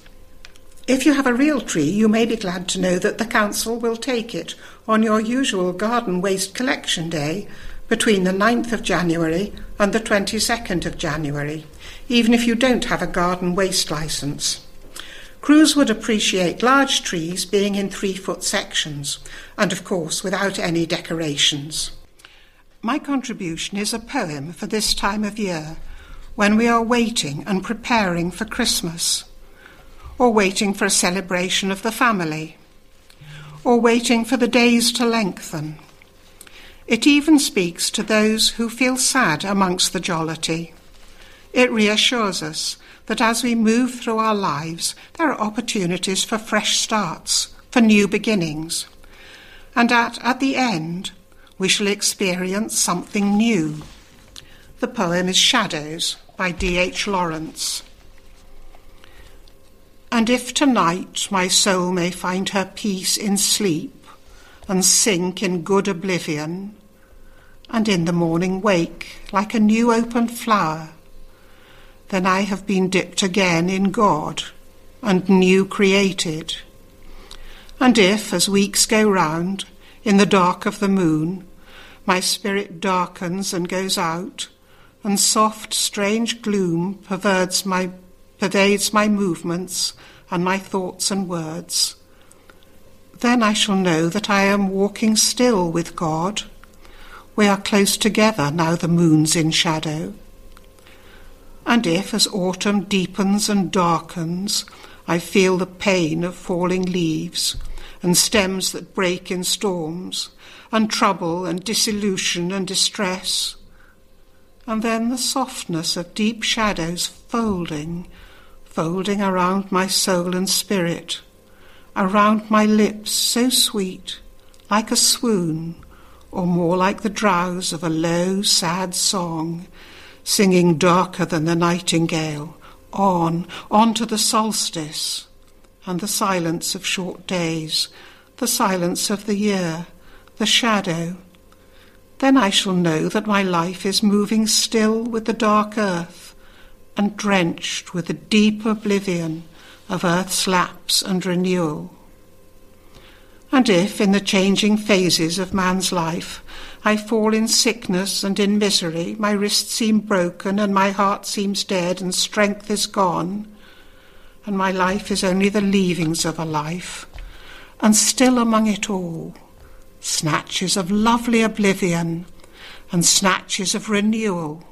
If you have a real tree, you may be glad to know that the council will take it on your usual garden waste collection day between the 9th of January and the 22nd of January, even if you don't have a garden waste licence. Crews would appreciate large trees being in three foot sections, and of course without any decorations. My contribution is a poem for this time of year, when we are waiting and preparing for Christmas, or waiting for a celebration of the family, or waiting for the days to lengthen. It even speaks to those who feel sad amongst the jollity. It reassures us that as we move through our lives, there are opportunities for fresh starts, for new beginnings, and that at the end, we shall experience something new. The poem is Shadows by D.H. Lawrence. And if tonight my soul may find her peace in sleep and sink in good oblivion, and in the morning wake like a new opened flower, then I have been dipped again in God and new created. And if, as weeks go round, in the dark of the moon, my spirit darkens and goes out, and soft, strange gloom pervades my, pervades my movements and my thoughts and words. Then I shall know that I am walking still with God. We are close together now the moon's in shadow. And if, as autumn deepens and darkens, I feel the pain of falling leaves and stems that break in storms, and trouble and dissolution and distress. And then the softness of deep shadows folding, folding around my soul and spirit, around my lips so sweet, like a swoon, or more like the drowse of a low, sad song, singing darker than the nightingale, on, on to the solstice, and the silence of short days, the silence of the year, the shadow. Then I shall know that my life is moving still with the dark earth and drenched with the deep oblivion of earth's lapse and renewal. And if, in the changing phases of man's life, I fall in sickness and in misery, my wrists seem broken and my heart seems dead and strength is gone, and my life is only the leavings of a life, and still among it all, snatches of lovely oblivion and snatches of renewal,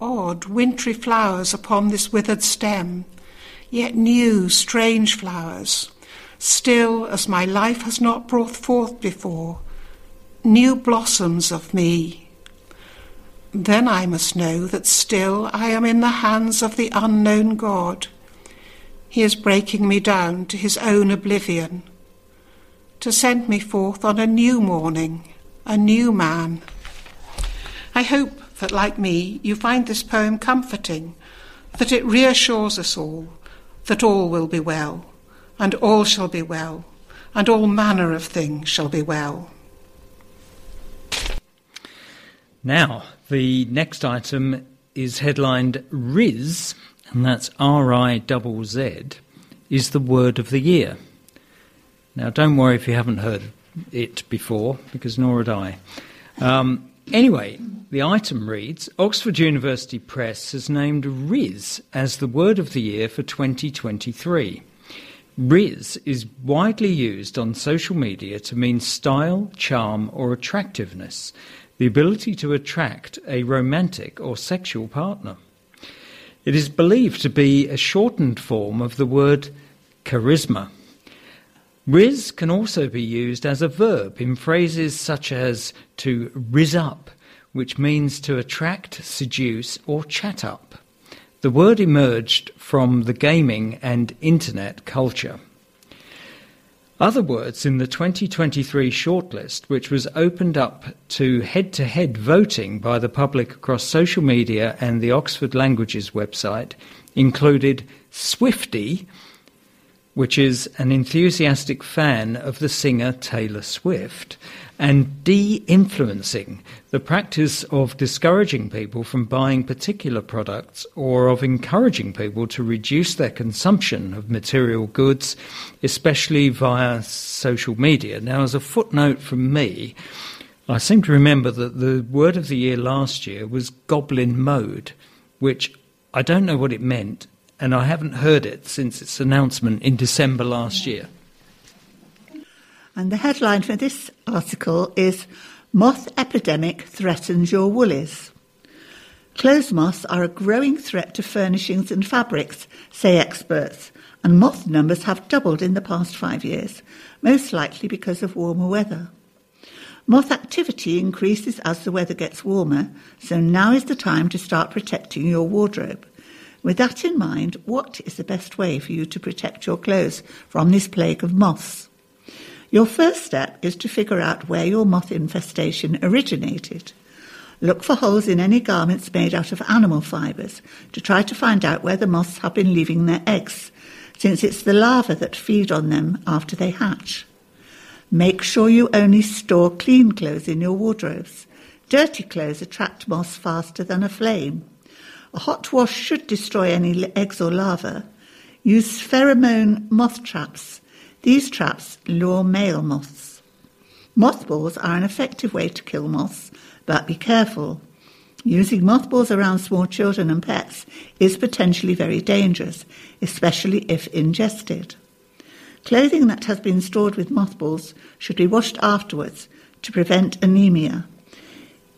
odd wintry flowers upon this withered stem, yet new, strange flowers, still as my life has not brought forth before, new blossoms of me. Then I must know that still I am in the hands of the unknown God. He is breaking me down to his own oblivion, to send me forth on a new morning, a new man. I hope that, like me, you find this poem comforting, that it reassures us all that all will be well, and all shall be well, and all manner of things shall be well. Now, the next item is headlined Rizz, and that's R I double Z, is the word of the year. Now, don't worry if you haven't heard it before, because nor had I. Um, anyway, the item reads Oxford University Press has named Rizz as the word of the year for 2023. Rizz is widely used on social media to mean style, charm, or attractiveness the ability to attract a romantic or sexual partner. It is believed to be a shortened form of the word charisma. Rizz can also be used as a verb in phrases such as to rizz up, which means to attract, seduce, or chat up. The word emerged from the gaming and internet culture. Other words in the 2023 shortlist, which was opened up to head to head voting by the public across social media and the Oxford Languages website, included Swiftie, which is an enthusiastic fan of the singer Taylor Swift, and de influencing, the practice of discouraging people from buying particular products or of encouraging people to reduce their consumption of material goods, especially via social media. Now, as a footnote from me, I seem to remember that the word of the year last year was goblin mode, which I don't know what it meant, and I haven't heard it since its announcement in December last year. And the headline for this article is Moth Epidemic Threatens Your Woolies. Clothes moths are a growing threat to furnishings and fabrics, say experts, and moth numbers have doubled in the past five years, most likely because of warmer weather. Moth activity increases as the weather gets warmer, so now is the time to start protecting your wardrobe. With that in mind, what is the best way for you to protect your clothes from this plague of moths? Your first step is to figure out where your moth infestation originated. Look for holes in any garments made out of animal fibres to try to find out where the moths have been leaving their eggs, since it's the larvae that feed on them after they hatch. Make sure you only store clean clothes in your wardrobes. Dirty clothes attract moths faster than a flame. A hot wash should destroy any eggs or larvae. Use pheromone moth traps these traps lure male moths. Mothballs are an effective way to kill moths, but be careful. Using mothballs around small children and pets is potentially very dangerous, especially if ingested. Clothing that has been stored with mothballs should be washed afterwards to prevent anemia.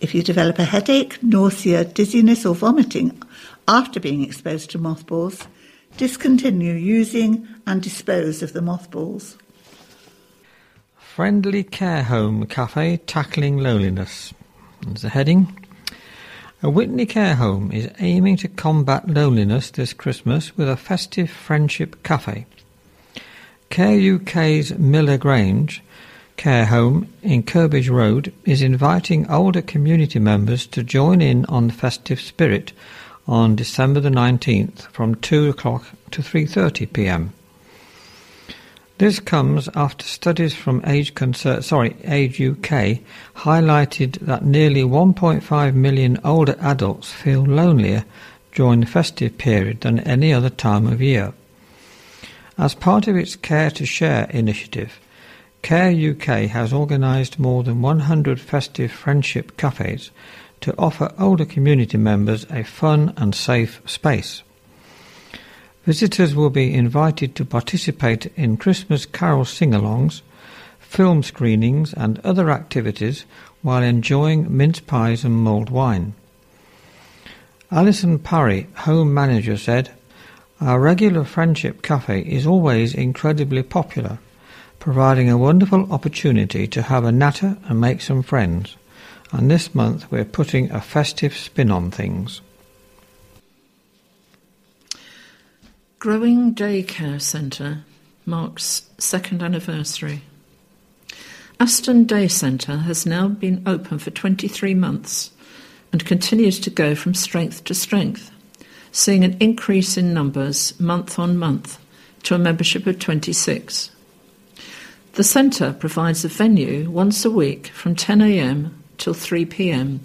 If you develop a headache, nausea, dizziness, or vomiting after being exposed to mothballs, discontinue using and dispose of the mothballs. Friendly Care Home Cafe Tackling Loneliness. There's the heading. A Witney Care Home is aiming to combat loneliness this Christmas with a festive friendship cafe. Care UK's Miller Grange Care Home in Curbridge Road is inviting older community members to join in on the festive spirit on December the 19th from 2 o'clock to 3.30 p.m. This comes after studies from Age Concern, sorry, Age UK highlighted that nearly 1.5 million older adults feel lonelier during the festive period than any other time of year. As part of its Care to Share initiative, Care UK has organised more than 100 festive friendship cafes to offer older community members a fun and safe space. Visitors will be invited to participate in Christmas carol sing-alongs, film screenings and other activities while enjoying mince pies and mulled wine. Alison Parry, home manager, said, Our regular friendship cafe is always incredibly popular, providing a wonderful opportunity to have a natter and make some friends. And this month we're putting a festive spin on things. Growing Daycare Centre marks second anniversary. Aston Day Centre has now been open for 23 months and continues to go from strength to strength, seeing an increase in numbers month on month to a membership of 26. The centre provides a venue once a week from 10am till 3pm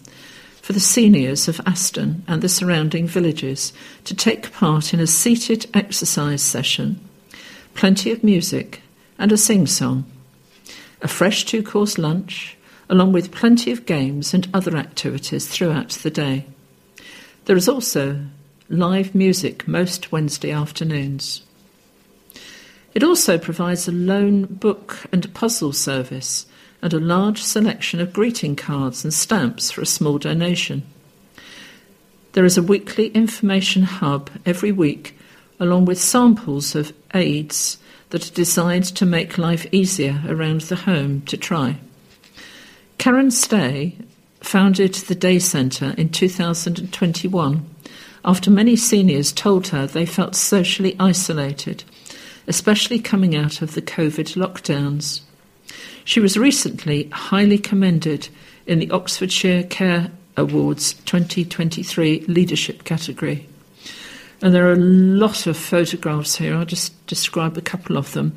for the seniors of Aston and the surrounding villages to take part in a seated exercise session, plenty of music, and a sing song. A fresh two course lunch, along with plenty of games and other activities throughout the day. There is also live music most Wednesday afternoons. It also provides a loan book and puzzle service and a large selection of greeting cards and stamps for a small donation. There is a weekly information hub every week, along with samples of aids that are designed to make life easier around the home to try. Karen Stay founded the Day Centre in 2021 after many seniors told her they felt socially isolated, especially coming out of the COVID lockdowns. She was recently highly commended in the Oxfordshire Care Awards 2023 leadership category. And there are a lot of photographs here. I'll just describe a couple of them.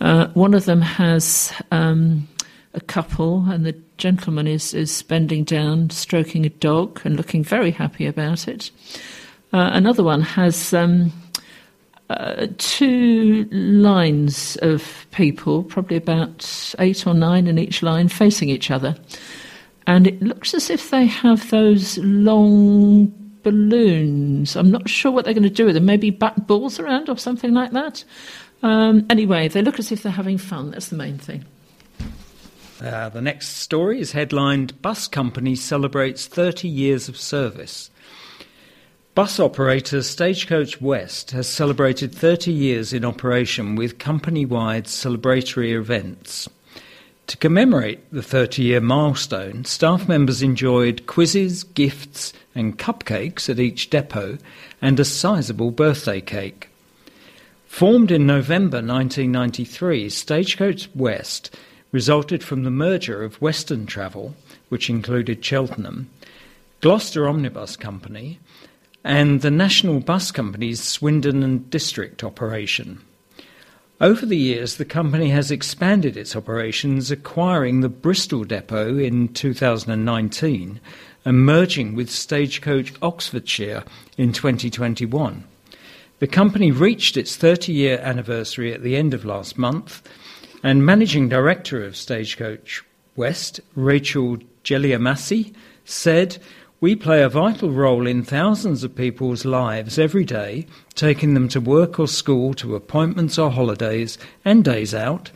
Uh, one of them has um, a couple, and the gentleman is, is bending down, stroking a dog, and looking very happy about it. Uh, another one has um, uh, two lines of people, probably about eight or nine in each line, facing each other. And it looks as if they have those long balloons. I'm not sure what they're going to do with them. Maybe bat balls around or something like that. Um, anyway, they look as if they're having fun. That's the main thing. Uh, the next story is headlined Bus Company Celebrates 30 Years of Service. Bus operator Stagecoach West has celebrated 30 years in operation with company wide celebratory events. To commemorate the 30 year milestone, staff members enjoyed quizzes, gifts, and cupcakes at each depot and a sizable birthday cake. Formed in November 1993, Stagecoach West resulted from the merger of Western Travel, which included Cheltenham, Gloucester Omnibus Company, and the National Bus Company's Swindon and District operation. Over the years, the company has expanded its operations, acquiring the Bristol depot in 2019 and merging with Stagecoach Oxfordshire in 2021. The company reached its 30 year anniversary at the end of last month, and Managing Director of Stagecoach West, Rachel Geliamassi, said, we play a vital role in thousands of people's lives every day, taking them to work or school, to appointments or holidays, and days out,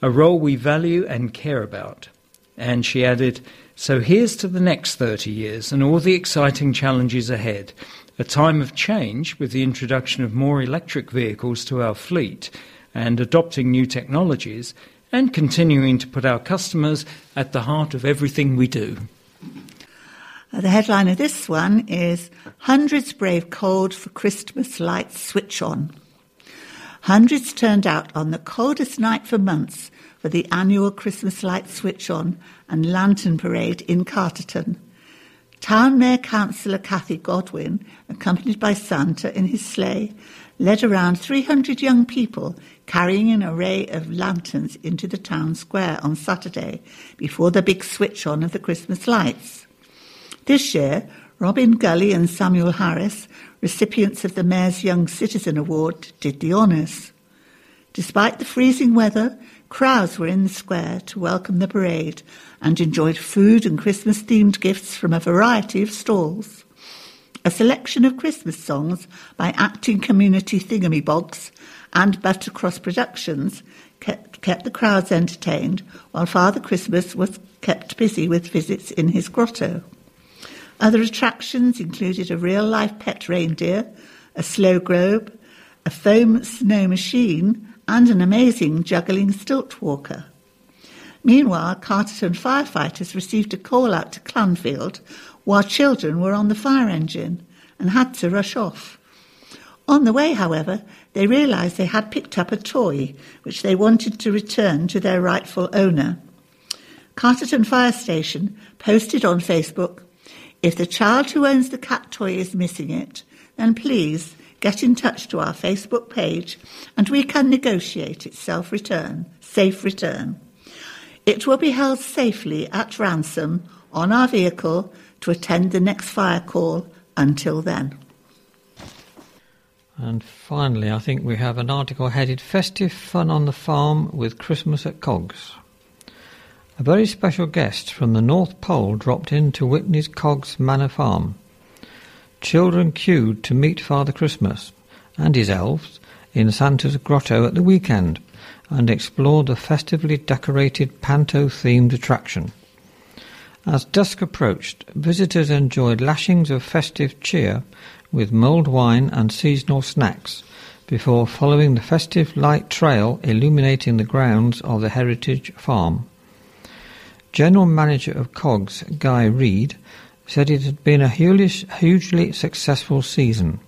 a role we value and care about. And she added, So here's to the next 30 years and all the exciting challenges ahead. A time of change with the introduction of more electric vehicles to our fleet and adopting new technologies, and continuing to put our customers at the heart of everything we do. Uh, the headline of this one is Hundreds Brave Cold for Christmas Lights Switch On. Hundreds turned out on the coldest night for months for the annual Christmas light switch on and lantern parade in Carterton. Town Mayor Councillor Kathy Godwin, accompanied by Santa in his sleigh, led around 300 young people carrying an array of lanterns into the town square on Saturday before the big switch on of the Christmas lights. This year, Robin Gully and Samuel Harris, recipients of the Mayor's Young Citizen Award, did the honours. Despite the freezing weather, Crowds were in the square to welcome the parade and enjoyed food and Christmas themed gifts from a variety of stalls. A selection of Christmas songs by acting community thingamybogs and Buttercross Productions kept, kept the crowds entertained while Father Christmas was kept busy with visits in his grotto. Other attractions included a real life pet reindeer, a slow globe, a foam snow machine, and an amazing juggling stilt walker. Meanwhile, Carterton firefighters received a call out to Clanfield while children were on the fire engine and had to rush off. On the way, however, they realised they had picked up a toy which they wanted to return to their rightful owner. Carterton Fire Station posted on Facebook if the child who owns the cat toy is missing it, then please get in touch to our Facebook page and we can negotiate its self return, safe return. It will be held safely at ransom on our vehicle to attend the next fire call until then. And finally, I think we have an article headed Festive Fun on the Farm with Christmas at Cogges. A very special guest from the North Pole dropped in to Witney's Cogges Manor Farm. Children queued to meet Father Christmas and his elves in Santa's grotto at the weekend and explore the festively decorated panto-themed attraction. As dusk approached, visitors enjoyed lashings of festive cheer with mulled wine and seasonal snacks before following the festive light trail illuminating the grounds of the heritage farm. General Manager of Cogges, Guy Reed, said it had been a hugely successful season.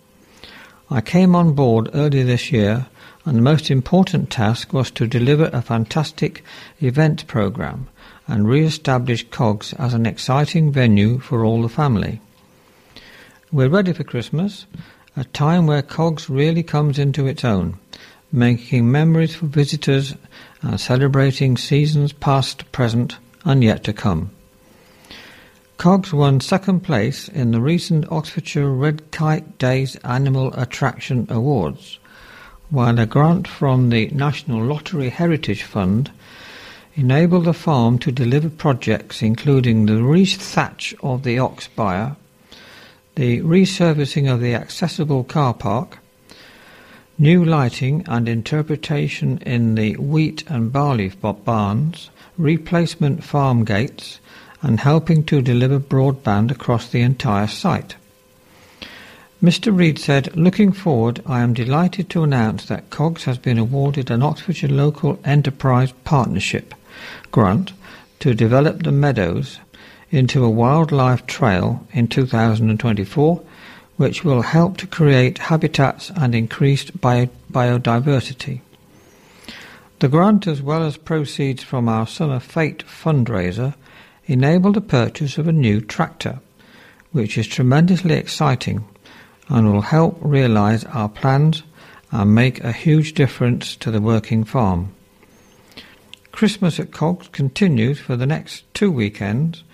I came on board earlier this year and the most important task was to deliver a fantastic event program and re-establish Cogges as an exciting venue for all the family. We're ready for Christmas, a time where Cogges really comes into its own, making memories for visitors and celebrating seasons past, present and yet to come. Cogges won second place in the recent Oxfordshire Red Kite Days Animal Attraction Awards, while a grant from the National Lottery Heritage Fund enabled the farm to deliver projects including the re-thatch of the ox byre, the resurfacing of the accessible car park, new lighting and interpretation in the wheat and barley barns, replacement farm gates, and helping to deliver broadband across the entire site. Mr. Reed said, Looking forward, I am delighted to announce that Cogges has been awarded an Oxfordshire Local Enterprise Partnership grant to develop the meadows into a wildlife trail in 2024, which will help to create habitats and increased bio- biodiversity. The grant, as well as proceeds from our Summer Fete fundraiser, enabled the purchase of a new tractor, which is tremendously exciting and will help realise our plans and make a huge difference to the working farm. Christmas at Cogges continues for the next two weekends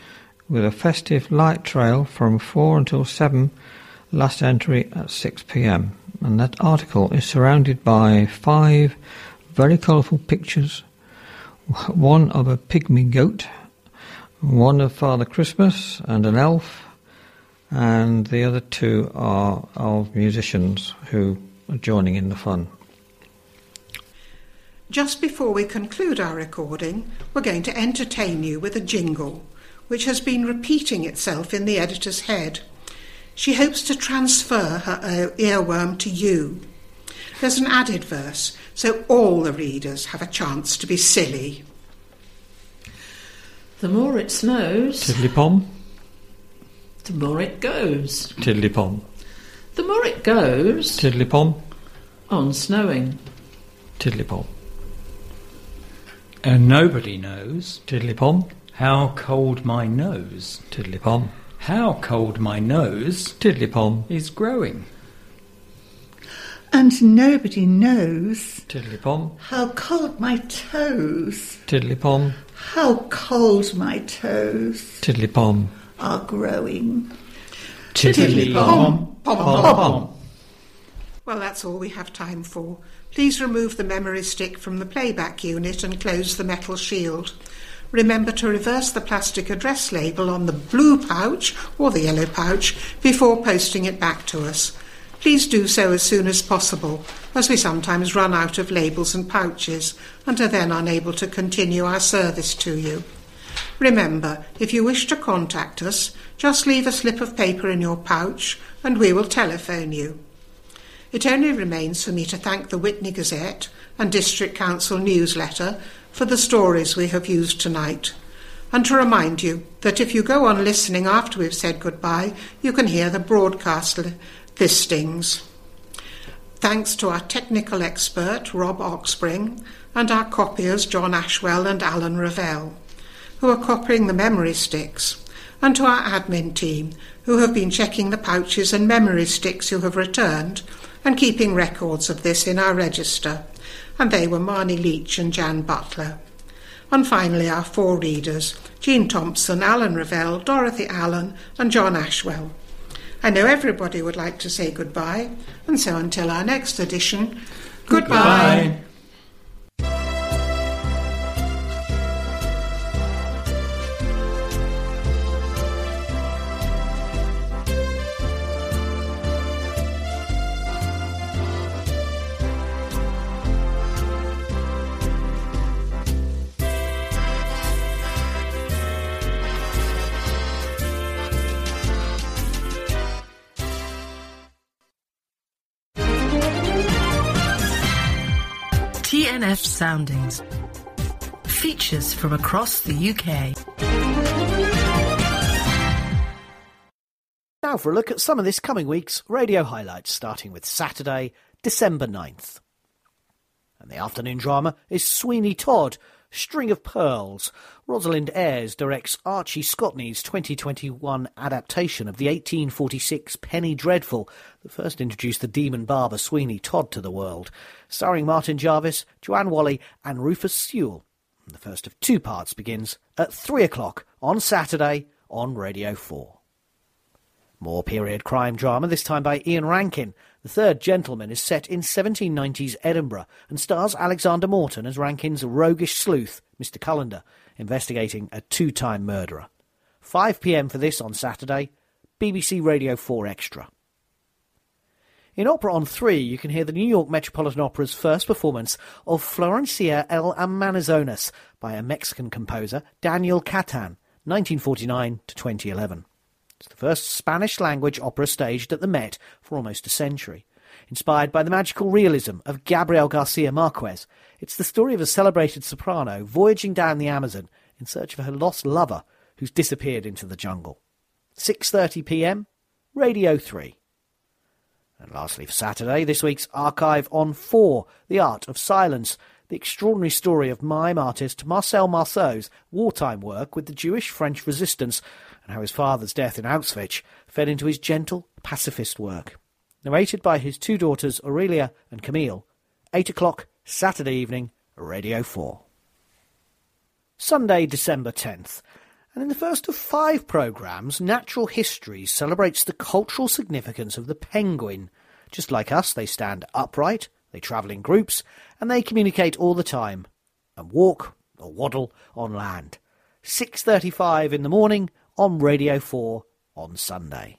with a festive light trail from 4 until 7, last entry at 6 pm. And that article is surrounded by five very colourful pictures one of a pygmy goat, one of Father Christmas and an elf, and the other two are of musicians who are joining in the fun. Just before we conclude our recording, we're going to entertain you with a jingle, which has been repeating itself in the editor's head. She hopes to transfer her uh, earworm to you. There's an added verse so all the readers have a chance to be silly. The more it snows, Tiddly pom. The more it goes. Tiddly pom. The more it goes. Tiddly pom. On snowing. Tiddly pom. And nobody knows. Tiddly pom. How cold my nose. Tiddly pom. How cold my nose. Tiddly pom. Is growing. And nobody knows Tiddly pom. how cold my toes, Tiddly pom. how cold my toes Tiddly pom. are growing. Tiddly pom. Pom, pom, pom. Well, that's all we have time for. Please remove the memory stick from the playback unit and close the metal shield. Remember to reverse the plastic address label on the blue pouch or the yellow pouch before posting it back to us. Please do so as soon as possible, as we sometimes run out of labels and pouches and are then unable to continue our service to you. Remember, if you wish to contact us, just leave a slip of paper in your pouch and we will telephone you. It only remains for me to thank the Witney Gazette and District Council newsletter for the stories we have used tonight, and to remind you that if you go on listening after we've said goodbye, you can hear the broadcast li- listings. Thanks to our technical expert, Rob Oxspring, and our copiers, John Ashwell and Alan Ravel, who are copying the memory sticks, and to our admin team, who have been checking the pouches and memory sticks you have returned and keeping records of this in our register. And they were Marnie Leach and Jan Butler. And finally, our four readers Jean Thompson, Alan Ravel, Dorothy Allen, and John Ashwell. I know everybody would like to say goodbye, and so until our next edition, goodbye. Goodbye. Soundings. Features from across the UK. Now for a look at some of this coming week's radio highlights, starting with Saturday, December 9th. And the afternoon drama is Sweeney Todd, String of Pearls. Rosalind Ayres directs Archie Scotney's 2021 adaptation of the 1846 Penny Dreadful that first introduced the demon barber Sweeney Todd to the world, starring Martin Jarvis, Joanne Whalley, and Rufus Sewell. The first of two parts begins at 3 o'clock on Saturday on Radio 4. More period crime drama, this time by Ian Rankin. The Third Gentleman is set in 1790s Edinburgh and stars Alexander Morton as Rankin's roguish sleuth, Mr. Cullender, investigating a two time murderer. 5 pm for this on Saturday, BBC Radio 4 Extra. In Opera on 3, you can hear the New York Metropolitan Opera's first performance of Florencia el Amazonas by a Mexican composer, Daniel Catan, 1949 to 2011. It's the first Spanish language opera staged at the Met for almost a century. Inspired by the magical realism of Gabriel Garcia Marquez, it's the story of a celebrated soprano voyaging down the Amazon in search of her lost lover who's disappeared into the jungle. 6:30 p.m. Radio 3. And lastly for Saturday, this week's archive on 4, The Art of Silence, the extraordinary story of mime artist Marcel Marceau's wartime work with the Jewish French resistance and how his father's death in Auschwitz fed into his gentle, pacifist work. Narrated by his two daughters Aurelia and Camille. 8 o'clock, Saturday evening, Radio 4. Sunday, December 10th. And in the first of five programmes, Natural History celebrates the cultural significance of the penguin. Just like us, they stand upright, they travel in groups, and they communicate all the time, and walk or waddle on land. 6.35 in the morning on Radio 4 on Sunday.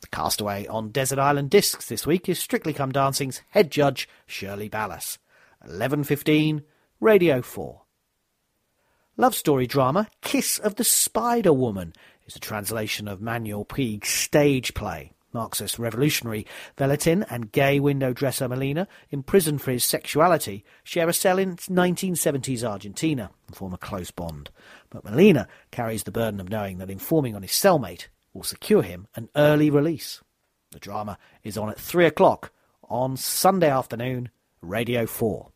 The castaway on Desert Island Discs this week is Strictly Come Dancing's head judge, Shirley Ballas. 11.15, Radio 4. Love story drama Kiss of the Spider Woman is a translation of Manuel Puig's stage play. Marxist revolutionary Valentin and gay window dresser Molina, imprisoned for his sexuality, share a cell in 1970s Argentina and form a close bond. But Molina carries the burden of knowing that informing on his cellmate will secure him an early release. The drama is on at 3 o'clock on Sunday afternoon, Radio 4.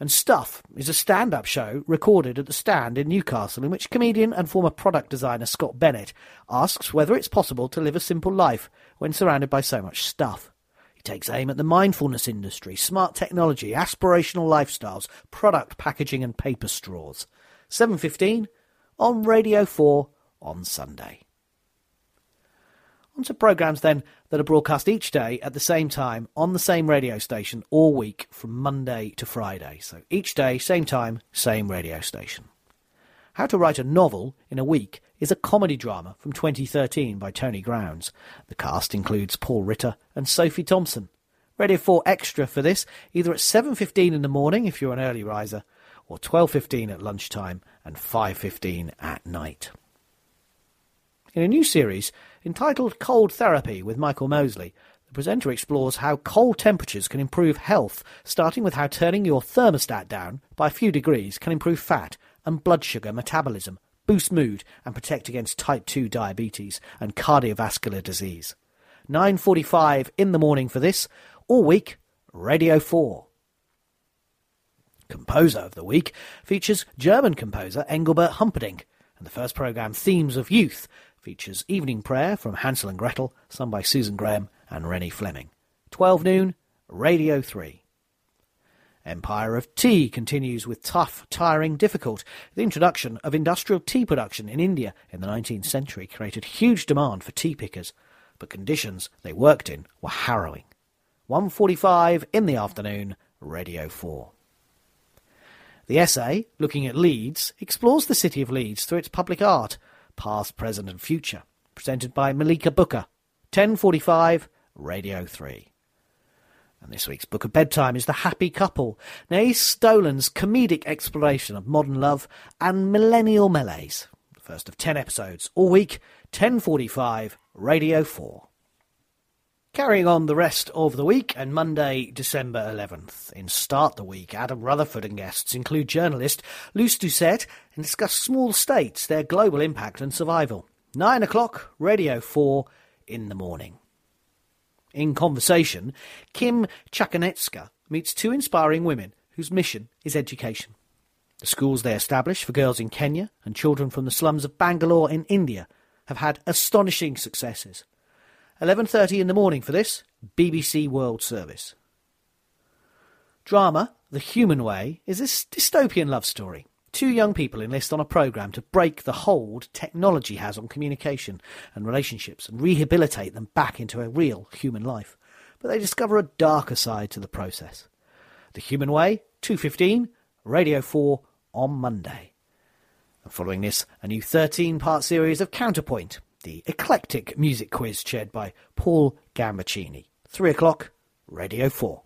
And Stuff is a stand up show recorded at the stand in Newcastle in which comedian and former product designer Scott Bennett asks whether it's possible to live a simple life when surrounded by so much stuff. He takes aim at the mindfulness industry, smart technology, aspirational lifestyles, product packaging and paper straws. 7.15 on Radio 4 on Sunday. On to programmes then that are broadcast each day at the same time on the same radio station all week from Monday to Friday. So each day, same time, same radio station. How to Write a Novel in a Week is a comedy drama from 2013 by Tony Grounds. The cast includes Paul Ritter and Sophie Thompson. Radio 4 Extra for this, either at 7.15 in the morning if you're an early riser, or 12.15 at lunchtime and 5.15 at night. In a new series entitled Cold Therapy with Michael Mosley, the presenter explores how cold temperatures can improve health, starting with how turning your thermostat down by a few degrees can improve fat and blood sugar metabolism, boost mood, and protect against type 2 diabetes and cardiovascular disease. 9.45 in the morning for this, all week, Radio 4. Composer of the Week features German composer Engelbert Humperdinck, and the first programme, Themes of Youth, features Evening Prayer from Hansel and Gretel, sung by Susan Graham and Renée Fleming. 12 noon, Radio 3. Empire of Tea continues with tough, tiring, difficult. The introduction of industrial tea production in India in the 19th century created huge demand for tea pickers, but conditions they worked in were harrowing. 1.45 in the afternoon, Radio 4. The essay, looking at Leeds, explores the city of Leeds through its public art, Past, Present and Future, presented by Malika Booker. 10.45, Radio 3. And this week's Book of Bedtime is The Happy Couple, Naoise Dolan's comedic exploration of modern love and millennial melees. The first of 10 episodes, all week, 10.45, Radio 4. Carrying on the rest of the week and Monday, December 11th. In Start the Week, Adam Rutherford and guests include journalist Lyse Doucet and discuss small states, their global impact and survival. 9 o'clock, Radio 4 in the morning. In conversation, Kim Chakanetsa meets two inspiring women whose mission is education. The schools they establish for girls in Kenya and children from the slums of Bangalore in India have had astonishing successes. 11.30 in the morning for this, BBC World Service. Drama, The Human Way, is a dystopian love story. Two young people enlist on a programme to break the hold technology has on communication and relationships and rehabilitate them back into a real human life. But they discover a darker side to the process. The Human Way, 2.15, Radio 4 on Monday. And following this, a new 13-part series of Counterpoint, the eclectic music quiz chaired by Paul Gambaccini. 3 o'clock, Radio 4.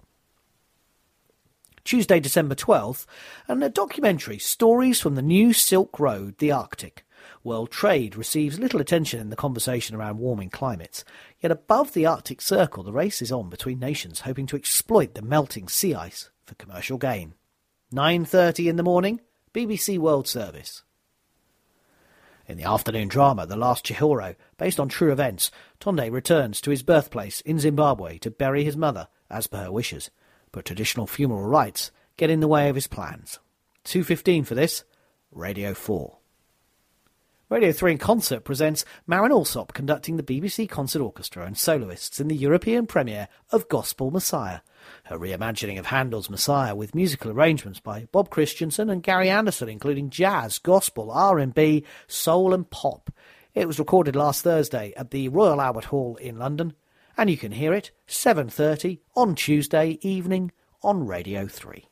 Tuesday, December 12th, and a documentary, Stories from the New Silk Road, the Arctic. World trade receives little attention in the conversation around warming climates, yet above the Arctic Circle the race is on between nations hoping to exploit the melting sea ice for commercial gain. 9.30 in the morning, BBC World Service. In the afternoon drama The Last Chihoro, based on true events, Tonde returns to his birthplace in Zimbabwe to bury his mother, as per her wishes, but traditional funeral rites get in the way of his plans. 2.15 for this, Radio 4. Radio 3 in Concert presents Marin Alsop conducting the BBC Concert Orchestra and soloists in the European premiere of Gospel Messiah, a reimagining of Handel's Messiah with musical arrangements by Bob Christianson and Gary Anderson, including jazz, gospel, R&B, soul and pop. It was recorded last Thursday at the Royal Albert Hall in London, and you can hear it 7.30 on Tuesday evening on Radio 3.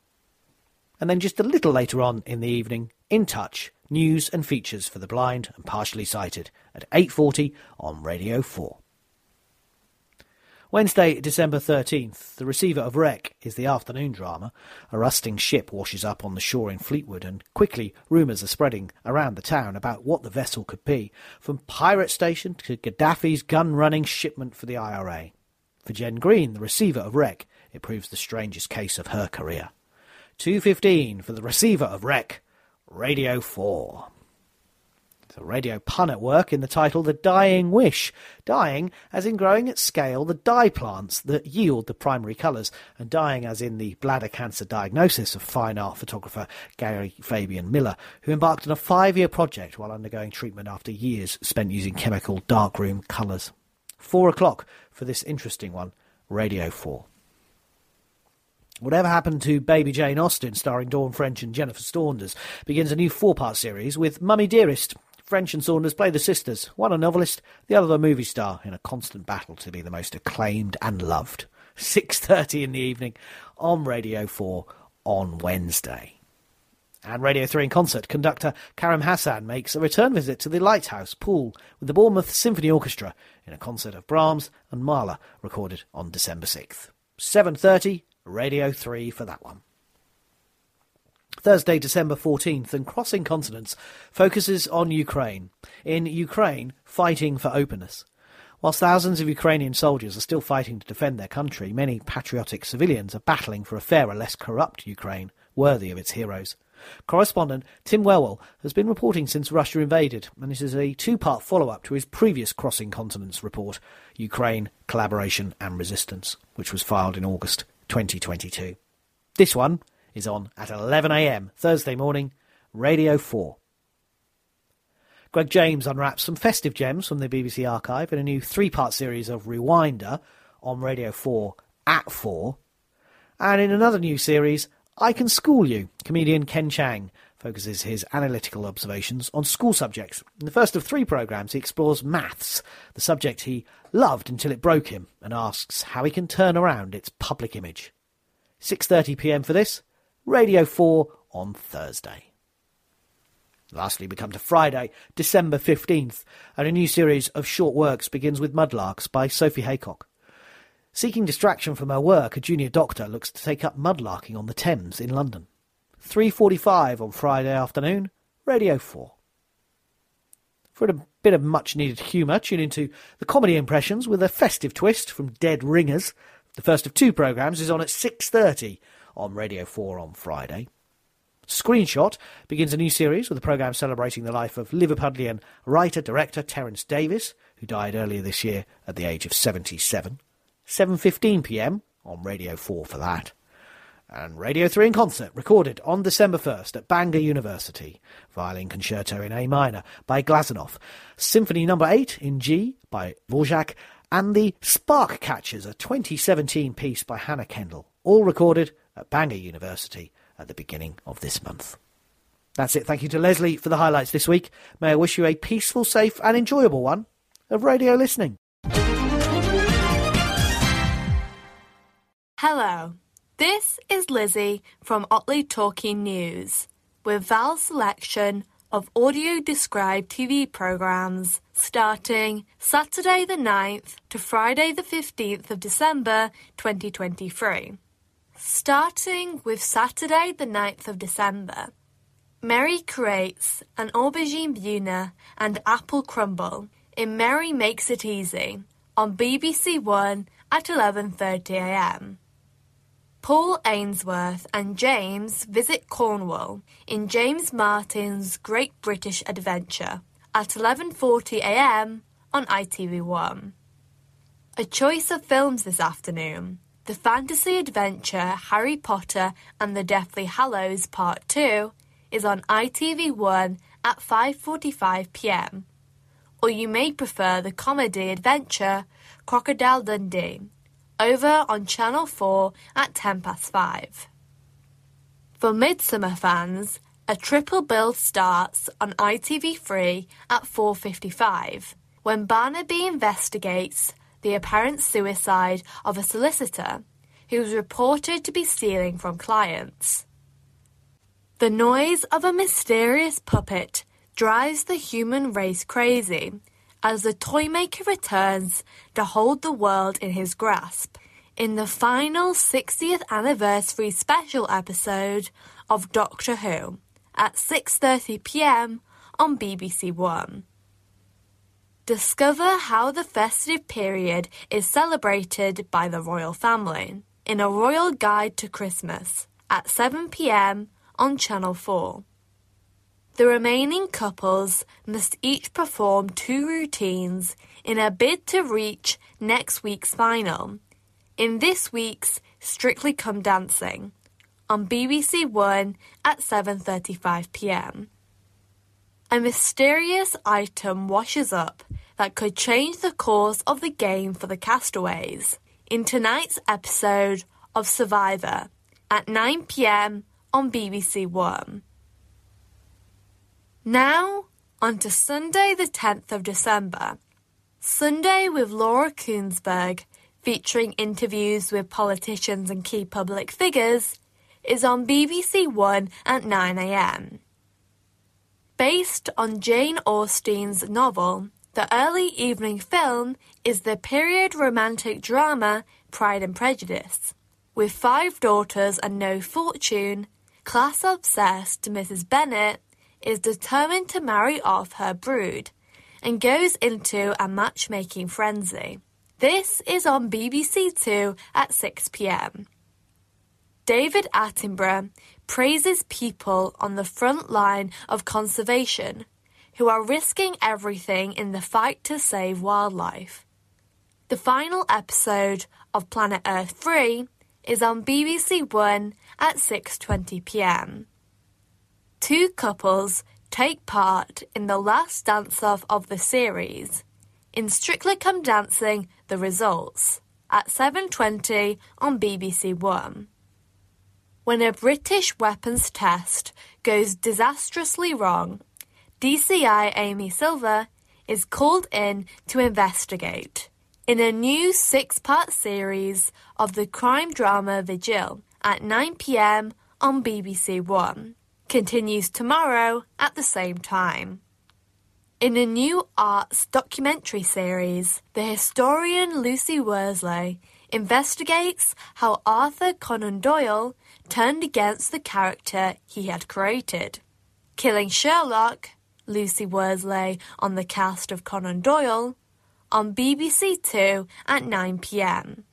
And then just a little later on in the evening, In Touch, news and features for the blind and partially sighted at 8.40 on Radio 4. Wednesday, December 13th, The Receiver of Wreck is the afternoon drama. A rusting ship washes up on the shore in Fleetwood, and quickly rumours are spreading around the town about what the vessel could be, from pirate station to Gaddafi's gun-running shipment for the IRA. For Jen Green, The Receiver of Wreck, it proves the strangest case of her career. 2.15 for The Receiver of Wreck, Radio 4. The radio pun at work in the title The Dying Wish. Dying as in growing at scale the dye plants that yield the primary colours, and dying as in the bladder cancer diagnosis of fine art photographer Garry Fabian Miller, who embarked on a five year project while undergoing treatment after years spent using chemical darkroom colours. Four o'clock for this interesting one, Radio 4. Whatever Happened to Baby Jane Austen, starring Dawn French and Jennifer Saunders, begins a new four part series with Mummy Dearest, French and Saunders play the sisters, one a novelist, the other a movie star, in a constant battle to be the most acclaimed and loved. 6.30 in the evening on Radio 4 on Wednesday. And Radio 3 in concert, conductor Kerem Hasan makes a return visit to the Lighthouse Poole with the Bournemouth Symphony Orchestra in a concert of Brahms and Mahler recorded on December 6th. 7.30, Radio 3 for that one. Thursday, December 14th, and Crossing Continents focuses on Ukraine. In Ukraine, fighting for openness. Whilst thousands of Ukrainian soldiers are still fighting to defend their country, many patriotic civilians are battling for a fairer, less corrupt Ukraine, worthy of its heroes. Correspondent Tim Whewell has been reporting since Russia invaded, and this is a two part follow up to his previous Crossing Continents report, Ukraine, Collaboration and Resistance, which was filed in August 2022. This one is on at 11am Thursday morning, Radio 4. Greg James unwraps some festive gems from the BBC archive in a new three part series of Rewinder on Radio 4 at 4. And in another new series, I Can School You, comedian Ken Cheng focuses his analytical observations on school subjects. In the first of three programmes, he explores maths, the subject he loved until it broke him, and asks how he can turn around its public image. 6.30pm for this, Radio 4 on Thursday. Lastly, we come to Friday, December 15th, and a new series of short works begins with Mudlarks by Sophie Haycock. Seeking distraction from her work, a junior doctor looks to take up mudlarking on the Thames in London. 3.45 on Friday afternoon, Radio 4. For a bit of much-needed humour, tune into the comedy impressions with a festive twist from Dead Ringers. The first of two programmes is on at 6.30 on Radio 4 on Friday. Screenshot begins a new series with a programme celebrating the life of Liverpudlian writer-director Terence Davies, who died earlier this year at the age of 77. 7.15pm on Radio 4 for that. And Radio 3 in concert, recorded on December 1st at Bangor University. Violin Concerto in A minor by Glazunov. Symphony No. 8 in G by Dvorak. And the Spark Catchers, a 2017 piece by Hannah Kendall. All recorded at Bangor University at the beginning of this month. That's it. Thank you to Leslie for the highlights this week. May I wish you a peaceful, safe, and enjoyable one of radio listening. Hello, this is Lizzie from Otley Talking News with Val's selection of audio described TV programmes starting Saturday the 9th to Friday the 15th of December 2023. Starting with Saturday the 9th of December, Mary creates an aubergine bhuna and apple crumble in Mary Makes It Easy on BBC One at 11.30am. Paul Ainsworth and James visit Cornwall in James Martin's Great British Adventure at 11.40am on ITV1. A choice of films this afternoon. The fantasy adventure Harry Potter and the Deathly Hallows Part 2 is on ITV1 at 5.45pm. Or you may prefer the comedy adventure Crocodile Dundee over on Channel 4 at 10 past 5. For Midsomer fans, a triple bill starts on ITV3 at 4.55 when Barnaby investigates the apparent suicide of a solicitor who was reported to be stealing from clients. The noise of a mysterious puppet drives the human race crazy as the Toymaker returns to hold the world in his grasp in the final 60th anniversary special episode of Doctor Who at 6:30 p.m. on BBC 1. Discover how the festive period is celebrated by the royal family in a royal guide to Christmas at 7 p.m. on Channel 4. The remaining couples must each perform two routines in a bid to reach next week's final. In this week's Strictly Come Dancing on BBC One at 7:35 p.m. A mysterious item washes up that could change the course of the game for the castaways in tonight's episode of Survivor at 9 p.m. on BBC One. Now, On to Sunday, the 10th of December. Sunday with Laura Kuenssberg, featuring interviews with politicians and key public figures, is on BBC One at 9am. Based on Jane Austen's novel, the early evening film is the period romantic drama Pride and Prejudice. With five daughters and no fortune, class obsessed Mrs. Bennet is determined to marry off her brood and goes into a matchmaking frenzy. This is on BBC Two at 6 pm. David Attenborough praises people on the front line of conservation who are risking everything in the fight to save wildlife. The final episode of Planet Earth 3 is on BBC One at 6:20 p.m. Two couples take part in the last dance-off of the series in Strictly Come Dancing: The Results at 7:20 on BBC One. When a British weapons test goes disastrously wrong, DCI Amy Silver is called in to investigate in a new six-part series of the crime drama Vigil at 9pm on BBC One. Continues tomorrow at the same time. In a new arts documentary series, the historian Lucy Worsley investigates how Arthur Conan Doyle turned against the character he had created. Killing Sherlock, Lucy Worsley on the cast of Conan Doyle, on BBC Two at 9pm.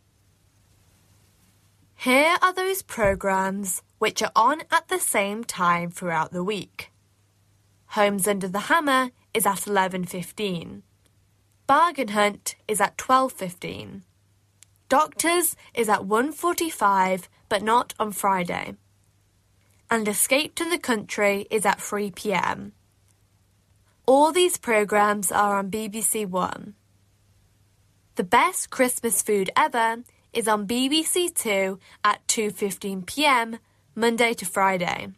Here are those programmes which are on at the same time throughout the week. Homes Under the Hammer is at 11.15. Bargain Hunt is at 12.15. Doctors is at 1.45 but not on Friday. And Escape to the Country is at 3pm. All these programmes are on BBC One. The best Christmas food ever is on BBC Two at 2:15 p.m. Monday to Friday.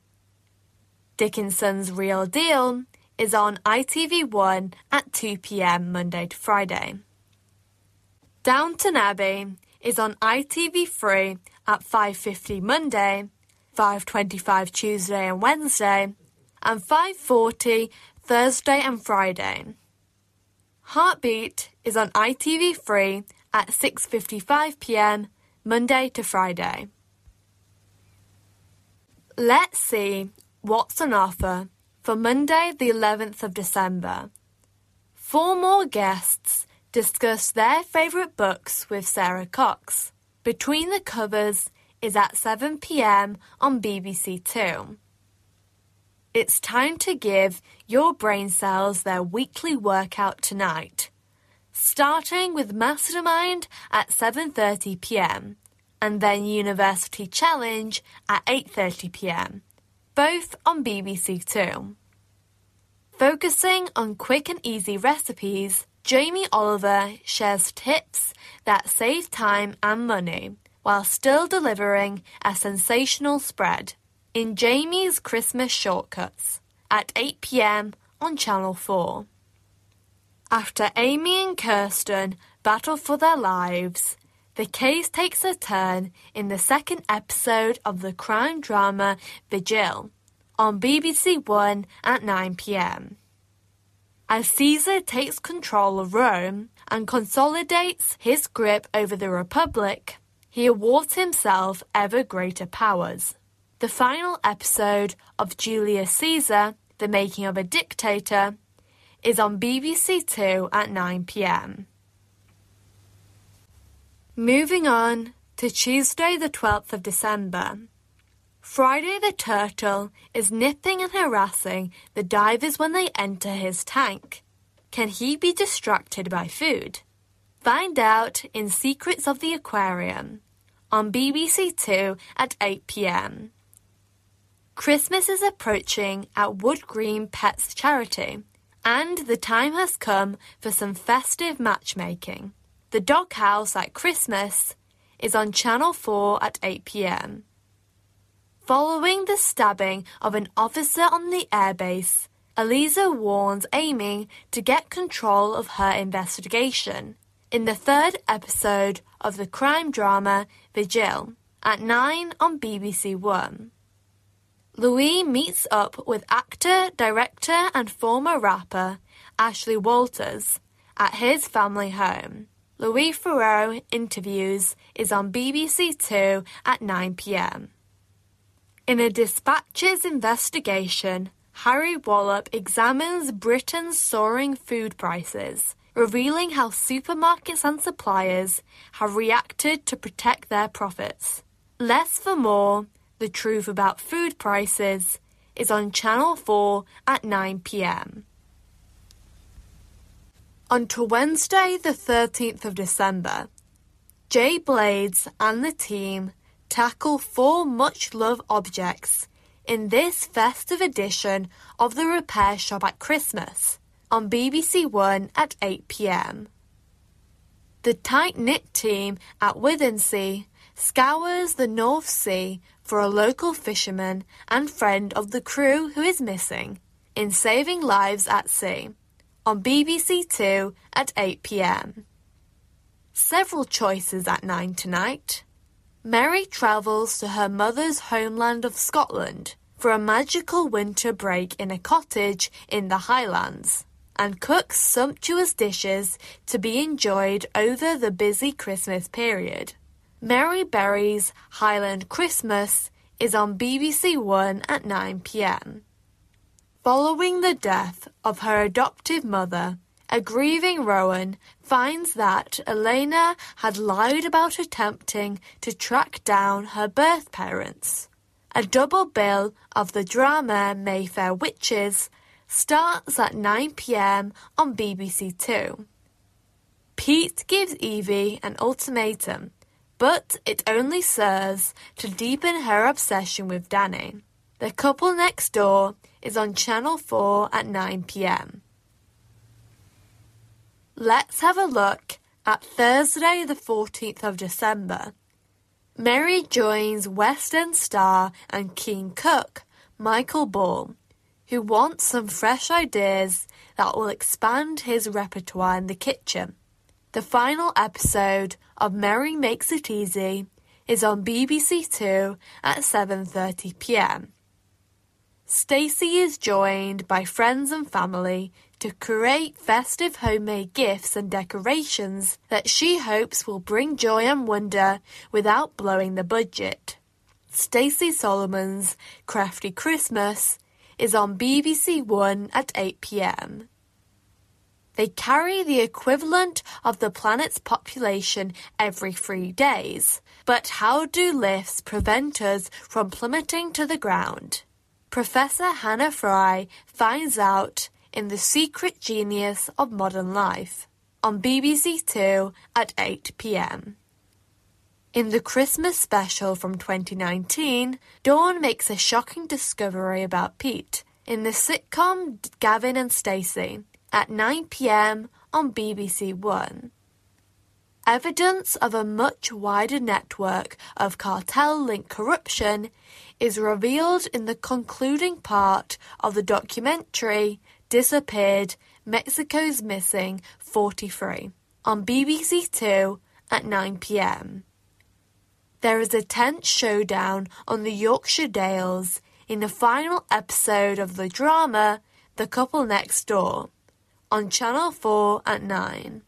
Dickinson's Real Deal is on ITV1 at 2 p.m. Monday to Friday. Downton Abbey is on ITV3 at 5:50 Monday, 5:25 Tuesday and Wednesday, and 5:40 Thursday and Friday. Heartbeat is on ITV3 at 6:55 p.m. Monday to Friday. Let's see what's on offer for Monday the 11th of December. Four more guests discuss their favourite books with Sarah Cox. Between the Covers is at 7 pm on BBC Two. It's time to give your brain cells their weekly workout tonight. Starting with Mastermind at 7:30 p.m. and then University Challenge at 8:30 p.m. Both on BBC Two. Focusing on quick and easy recipes, Jamie Oliver shares tips that save time and money while still delivering a sensational spread in Jamie's Christmas Shortcuts at 8 pm on Channel 4. After Amy and Kirsten battle for their lives, the case takes a turn in the second episode of the crime drama Vigil on BBC One at 9 pm. As Caesar takes control of Rome and consolidates his grip over the Republic, he awards himself ever greater powers. The final episode of Julius Caesar, The Making of a Dictator, is on BBC Two at 9 pm. Moving on to Tuesday, the 12th of December. Friday the Turtle is nipping and harassing the divers when they enter his tank. Can he be distracted by food? Find out in Secrets of the Aquarium on BBC Two at 8 pm. Christmas is approaching at Wood Green Pets Charity, and the time has come for some festive matchmaking. The Doghouse at Christmas is on Channel 4 at 8 pm. Following the stabbing of an officer on the airbase, Eliza warns Amy to get control of her investigation in the third episode of the crime drama Vigil at 9 on BBC One. Louis meets up with actor, director, and former rapper Ashley Walters at his family home. Louis Theroux interviews is on BBC Two at 9 pm. In a Dispatches investigation, Harry Wallop examines Britain's soaring food prices, revealing how supermarkets and suppliers have reacted to protect their profits. Less for more, the truth about food prices is on Channel 4 at 9 to Wednesday, the 13th of December, Jay Blades and the team tackle four much loved objects in this festive edition of the Repair Shop at Christmas on BBC One at 8 pm. The tight knit team at Withernsea scours the North Sea for a local fisherman and friend of the crew who is missing in Saving Lives at Sea on BBC Two at 8 pm. Several choices at 9 tonight. Mary travels to her mother's homeland of Scotland for a magical winter break in a cottage in the Highlands and cooks sumptuous dishes to be enjoyed over the busy Christmas period. Mary Berry's Highland Christmas is on BBC One at 9 pm. Following the death of her adoptive mother, a grieving Rowan finds that Elena had lied about attempting to track down her birth parents. A double bill of the drama Mayfair Witches starts at 9 pm on BBC Two. Pete gives Evie an ultimatum, but it only serves to deepen her obsession with Danny. The Couple Next Door is on Channel 4 at 9 pm. Let's have a look at Thursday, the 14th of December. Mary joins West End star and keen cook Michael Ball, who wants some fresh ideas that will expand his repertoire in the kitchen. The final episode of Mary Makes It Easy is on BBC Two at 7:30 p.m. Stacey is joined by friends and family to create festive homemade gifts and decorations that she hopes will bring joy and wonder without blowing the budget. Stacey Solomon's Crafty Christmas is on BBC One at 8 pm. They carry the equivalent of the planet's population every three days. But how do lifts prevent us from plummeting to the ground? Professor Hannah Fry finds out in The Secret Genius of Modern Life on BBC Two at 8 pm. In the Christmas special from 2019, Dawn makes a shocking discovery about Pete in the sitcom Gavin and Stacey at 9 pm on BBC One. Evidence of a much wider network of cartel linked corruption is revealed in the concluding part of the documentary Disappeared Mexico's Missing 43 on BBC Two at 9 pm. There is a tense showdown on the Yorkshire Dales in the final episode of the drama The Couple Next Door on Channel 4 at 9.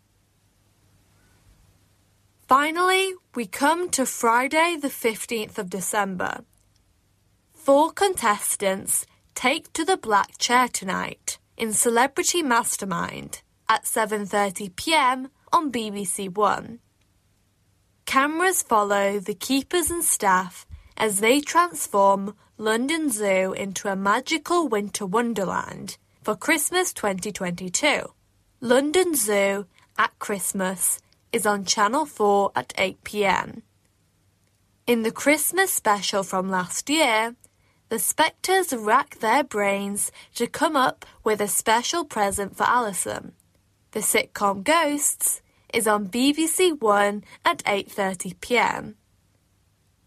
Finally, we come to Friday, the 15th of December. Four contestants take to the black chair tonight in Celebrity Mastermind at 7:30 p.m. on BBC 1. Cameras follow the keepers and staff as they transform London Zoo into a magical winter wonderland for Christmas 2022. London Zoo at Christmas is on Channel 4 at 8 pm. In the Christmas special from last year, the Spectres rack their brains to come up with a special present for Alison. The sitcom Ghosts is on BBC One at 8:30 p.m.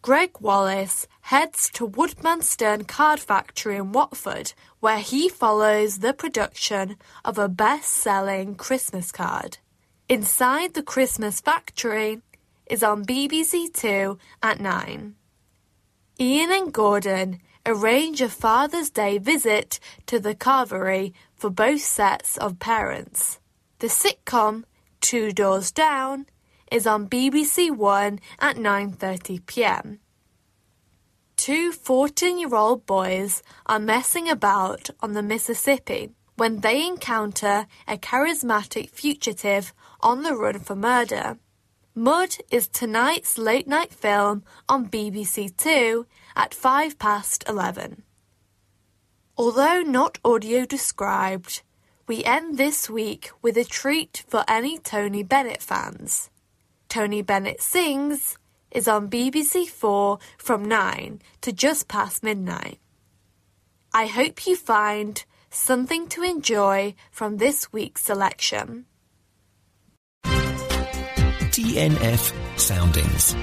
Gregg Wallace heads to Woodmansterne Card Factory in Watford, where he follows the production of a best-selling Christmas card. Inside the Christmas Factory is on BBC Two at 9. Ian and Gordon arrange a Father's Day visit to the carvery for both sets of parents. The sitcom Two Doors Down is on BBC One at 9:30 p.m. Two 14-year-old boys are messing about on the Mississippi when they encounter a charismatic fugitive on the run for murder. Mud is tonight's late night film on BBC Two at 5 past 11. Although not audio described, we end this week with a treat for any Tony Bennett fans. Tony Bennett Sings is on BBC Four from 9 to just past midnight. I hope you find something to enjoy from this week's selection. TNF Soundings.